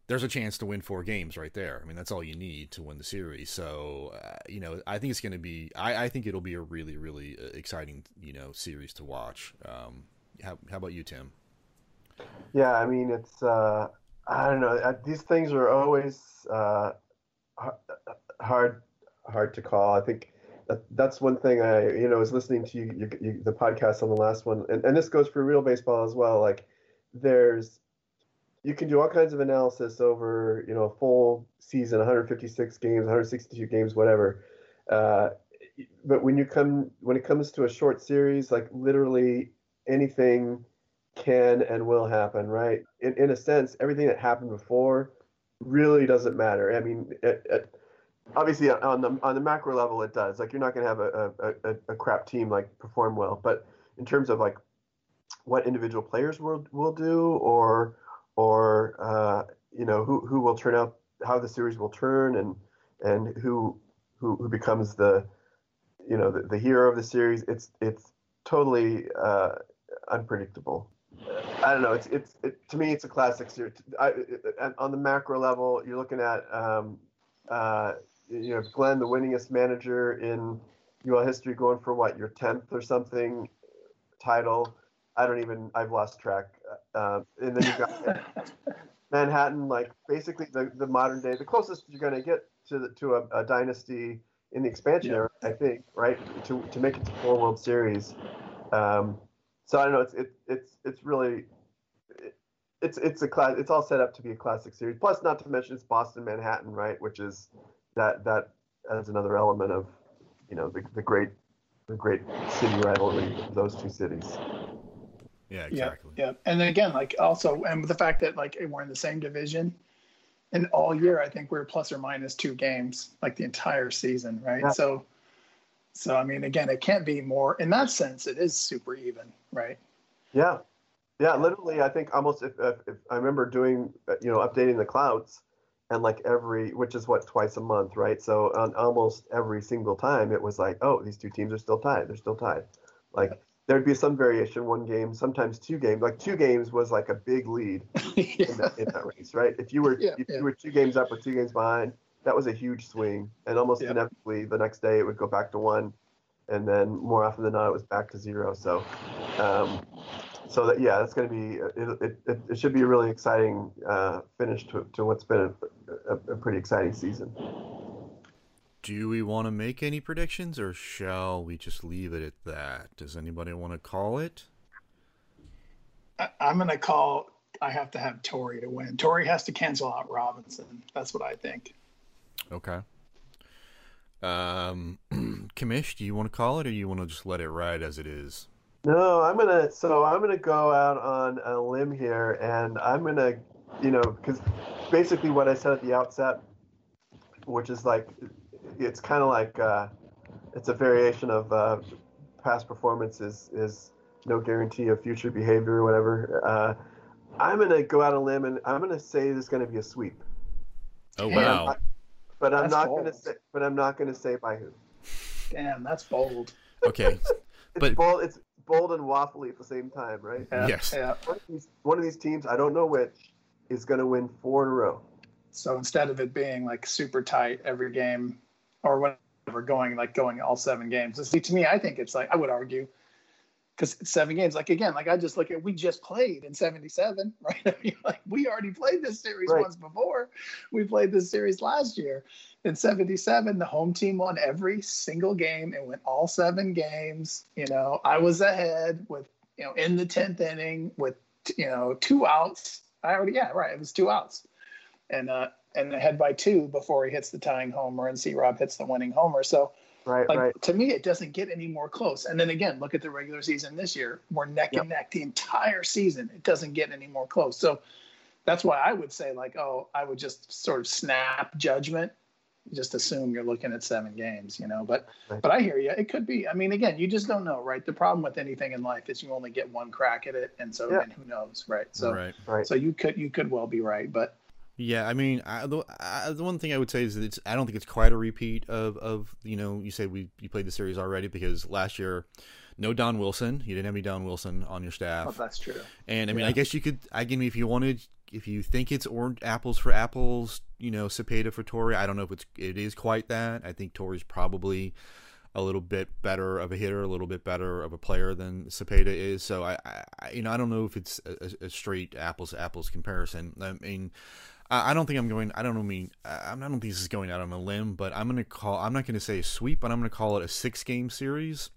there's a chance to win four games right there. I mean, that's all you need to win the series. So, uh, you know, I think it's going to be. I, I, think it'll be a really, really uh, exciting, you know, series to watch. Um, how, how about you, Tim? Yeah, I mean, it's uh, I don't know. These things are always uh, hard hard to call. I think that, that's one thing I you know was listening to you, you, you, the podcast on the last one, and, and this goes for real baseball as well. Like there's you can do all kinds of analysis over you know a full season, 156 games, 162 games, whatever. Uh, but when you come when it comes to a short series, like literally anything can and will happen, right? In, in a sense, everything that happened before really doesn't matter. I mean, it, it, obviously on the on the macro level, it does. Like you're not going to have a, a, a, crap team like perform well, but in terms of like what individual players will will do, or or uh, you know who who will turn out, how the series will turn, and and who who who becomes the you know the, the hero of the series. It's it's totally uh, unpredictable. I don't know. It's it's it, to me it's a classic series. I, it, on the macro level, you're looking at um, uh, you know Glenn, the winningest manager in UL history, going for what your tenth or something title. I don't even. I've lost track. Uh, and then you've got Manhattan, like basically the, the modern day, the closest you're going to get to the, to a, a, dynasty in the expansion yeah. era, I think, right? To to make it to four World Series. Um, so I don't know. It's it, it's it's really it, it's it's a class. It's all set up to be a classic series. Plus, not to mention it's Boston Manhattan, right? Which is that that adds another element of you know the the great the great city rivalry of those two cities. Yeah, exactly. Yeah, yeah, and again, like also, and the fact that like we're in the same division, and all year I think we're plus or minus two games, like the entire season, right? Yeah. So so I mean, again, it can't be more. In that sense, it is super even, right? Yeah, yeah. Literally, I think almost if, if, if I remember doing, uh, you know, updating the clouds, and like every, which is what twice a month, right? So on almost every single time, it was like, oh, these two teams are still tied. They're still tied. Like yeah. there'd be some variation, one game, sometimes two games. Like two games was like a big lead yeah. in, that, in, that, race, right? If you were yeah, if you were two games up or two games behind that was a huge swing, and almost yeah. inevitably the next day it would go back to one, and then more often than not it was back to zero. So, um, so that yeah, that's going to be it, it, it, should be a really exciting uh, finish to, to what's been a, a, a pretty exciting season. Do we want to make any predictions, or shall we just leave it at that? Does anybody want to call it? I, I'm going to call. I have to have Torey to win. Torey has to cancel out Robinson. That's what I think. Okay. Um, Commish, do you want to call it, or do you want to just let it ride as it is? No, I'm gonna. So I'm gonna go out on a limb here, and I'm gonna, you know, because basically what I said at the outset, which is like, it's kind of like, uh, it's a variation of uh, past performance is is no guarantee of future behavior or whatever. Uh, I'm gonna go out on a limb, and I'm gonna say there's gonna be a sweep. Oh wow! But I'm That's not going to say. But I'm not going to say by who. Damn, that's bold. Okay, It's But- bold. It's bold and waffly at the same time, right? Yeah, Yes. Yeah. One of these, one of these teams, I don't know which, is going to win four in a row. So instead of it being like super tight every game or whatever, going like going all seven games. See, to me, I think it's like I would argue because it's seven games. Like again, like I just look at we just played in '77, right? I mean, like we already played this series Right. once before. We played this series last year in '77. The home team won every single game and went all seven games. You know, I was ahead with you know in the tenth inning with you know two outs. I already yeah right. It was two outs and uh, and ahead by two before he hits the tying homer and C Rob hits the winning homer. So Right, like right. to me, it doesn't get any more close. And then again, look at the regular season this year. We're neck and neck the entire season. It doesn't get any more close. So that's why I would say like, oh, I would just sort of snap judgment. Just assume you're looking at seven games, you know. But Right. but I hear you. It could be. I mean, again, you just don't know, right? The problem with anything in life is you only get one crack at it, and so Yeah. then who knows, right? So right. Right. so you could you could well be right, but Yeah, I mean, I, the, I, the one thing I would say is that it's I don't think it's quite a repeat of, of you know you say we you played the series already because last year no Don Wilson you didn't have any Don Wilson on your oh, staff that's true. and I mean yeah. I guess you could I mean if you wanted if you think it's orange apples for apples you know Cepeda for Torre I don't know if it's it is quite that I think Torre's probably a little bit better of a hitter, a little bit better of a player than Cepeda is. So I, I you know, I don't know if it's a, a straight apples to apples comparison. I mean, I don't think I'm going. I don't. Mean I I don't think this is going out on a limb, but I'm going to call. I'm not going to say a sweep, but I'm going to call it a six game series,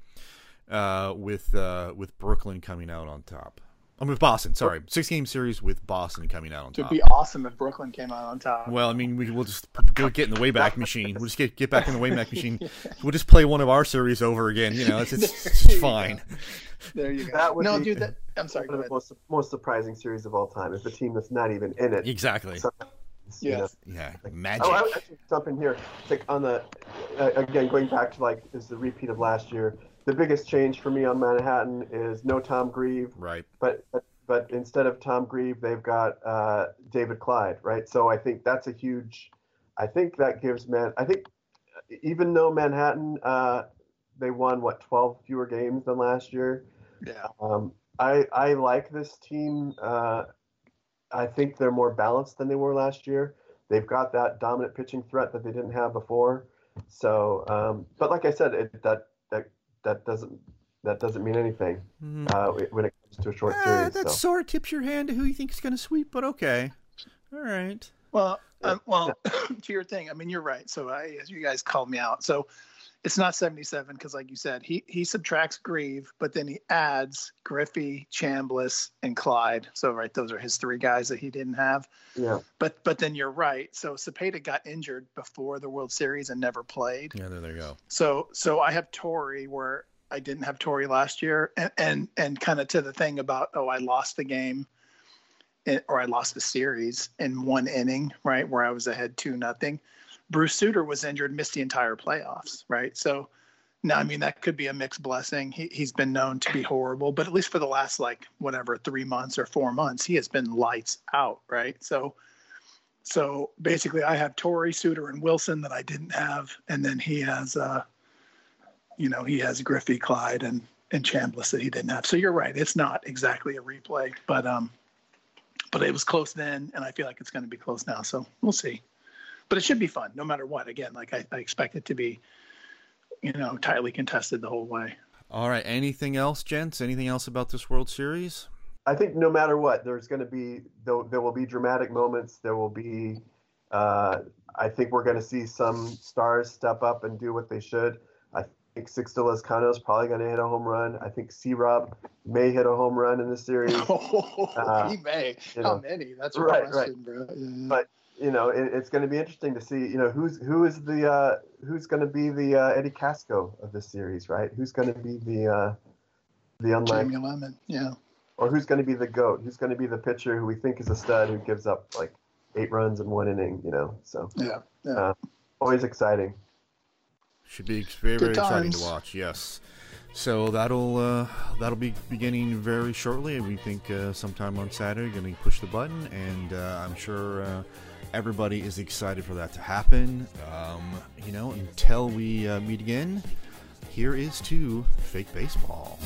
uh, with uh, with Brooklyn coming out on top. I'm with Boston. Sorry, six game series with Boston coming out on top. It'd be awesome if Brooklyn came out on top. Well, I mean, we, we'll just go get in the Wayback Machine. We'll just get get back in the Wayback Machine. We'll just play one of our series over again. You know, it's it's, it's fine. go. There you go. That would no, be- dude. That I'm sorry. Go One of the most, most surprising series of all time is the team that's not even in it. Exactly. So, you know. Yeah, Oh, magic. I would actually jump in here. It's like on the uh, again going back to like is the repeat of last year. The biggest change for me on Manhattan is no Tom Grieve, Right. but but, but instead of Tom Grieve, they've got uh, David Clyde, right? So I think that's a huge. I think that gives man. I think even though Manhattan uh, they won what 12 fewer games than last year. Yeah. Um, I I like this team. Uh, I think they're more balanced than they were last year. They've got that dominant pitching threat that they didn't have before. So, um, but like I said, it, that that that doesn't that doesn't mean anything Mhm. uh, when it comes to a short Eh, series. that so. sort of tips your hand to who you think is going to sweep, but okay. All right. Well, um, well, to your thing. I mean, you're right. So I, as you guys called me out. So it's not 77 because, like you said, he he subtracts Grieve, but then he adds Griffey, Chambliss, and Clyde. So right, those are his three guys that he didn't have. Yeah, But but then you're right. So Cepeda got injured before the World Series and never played. Yeah, there they go. So so I have Torre where I didn't have Torre last year, and and, and kind of to the thing about oh I lost the game, eh, or I lost the series in one inning, right where I was ahead two nothing. Bruce Sutter was injured, missed the entire playoffs, right? So now I mean that could be a mixed blessing. He he's been known to be horrible, but at least for the last like whatever three months or four months, he has been lights out, right? So. So basically, I have Torre, Sutter, and Wilson that I didn't have, and then he has uh, you know, he has Griffey, Clyde, and and Chambliss that he didn't have. So you're right. It's not exactly a replay, but um, but it was close then, and I feel like it's going to be close now. So we'll see. But it should be fun, no matter what. Again, like I, I expect it to be, you know, tightly contested the whole way. All right. Anything else, gents? Anything else about this World Series? I think no matter what, there's going to be there, there will be dramatic moments. There will be. Uh, I think we're going to see some stars step up and do what they should. I think Sixto Lezcano is probably going to hit a home run. I think C Rob may hit a home run in this series. Uh, he may. How know. many? That's a Right, right. question, bro. Yeah. But you know, it, it's going to be interesting to see. You know, who's who is the uh, who's going to be the uh, Eddie Kasko of this series, right? Who's going to be the uh, the unlike, Jamie Lemon. Yeah. or who's going to be the goat? Who's going to be the pitcher who we think is a stud who gives up like eight runs in one inning? You know, so Yeah. Yeah. Uh, always exciting. Should be very very exciting to watch. Yes. So that'll uh, that'll be beginning very shortly. We think uh, sometime on Saturday, going to push the button, and uh, I'm sure uh, everybody is excited for that to happen. Um, you know, until we uh, meet again, here is to fake baseball.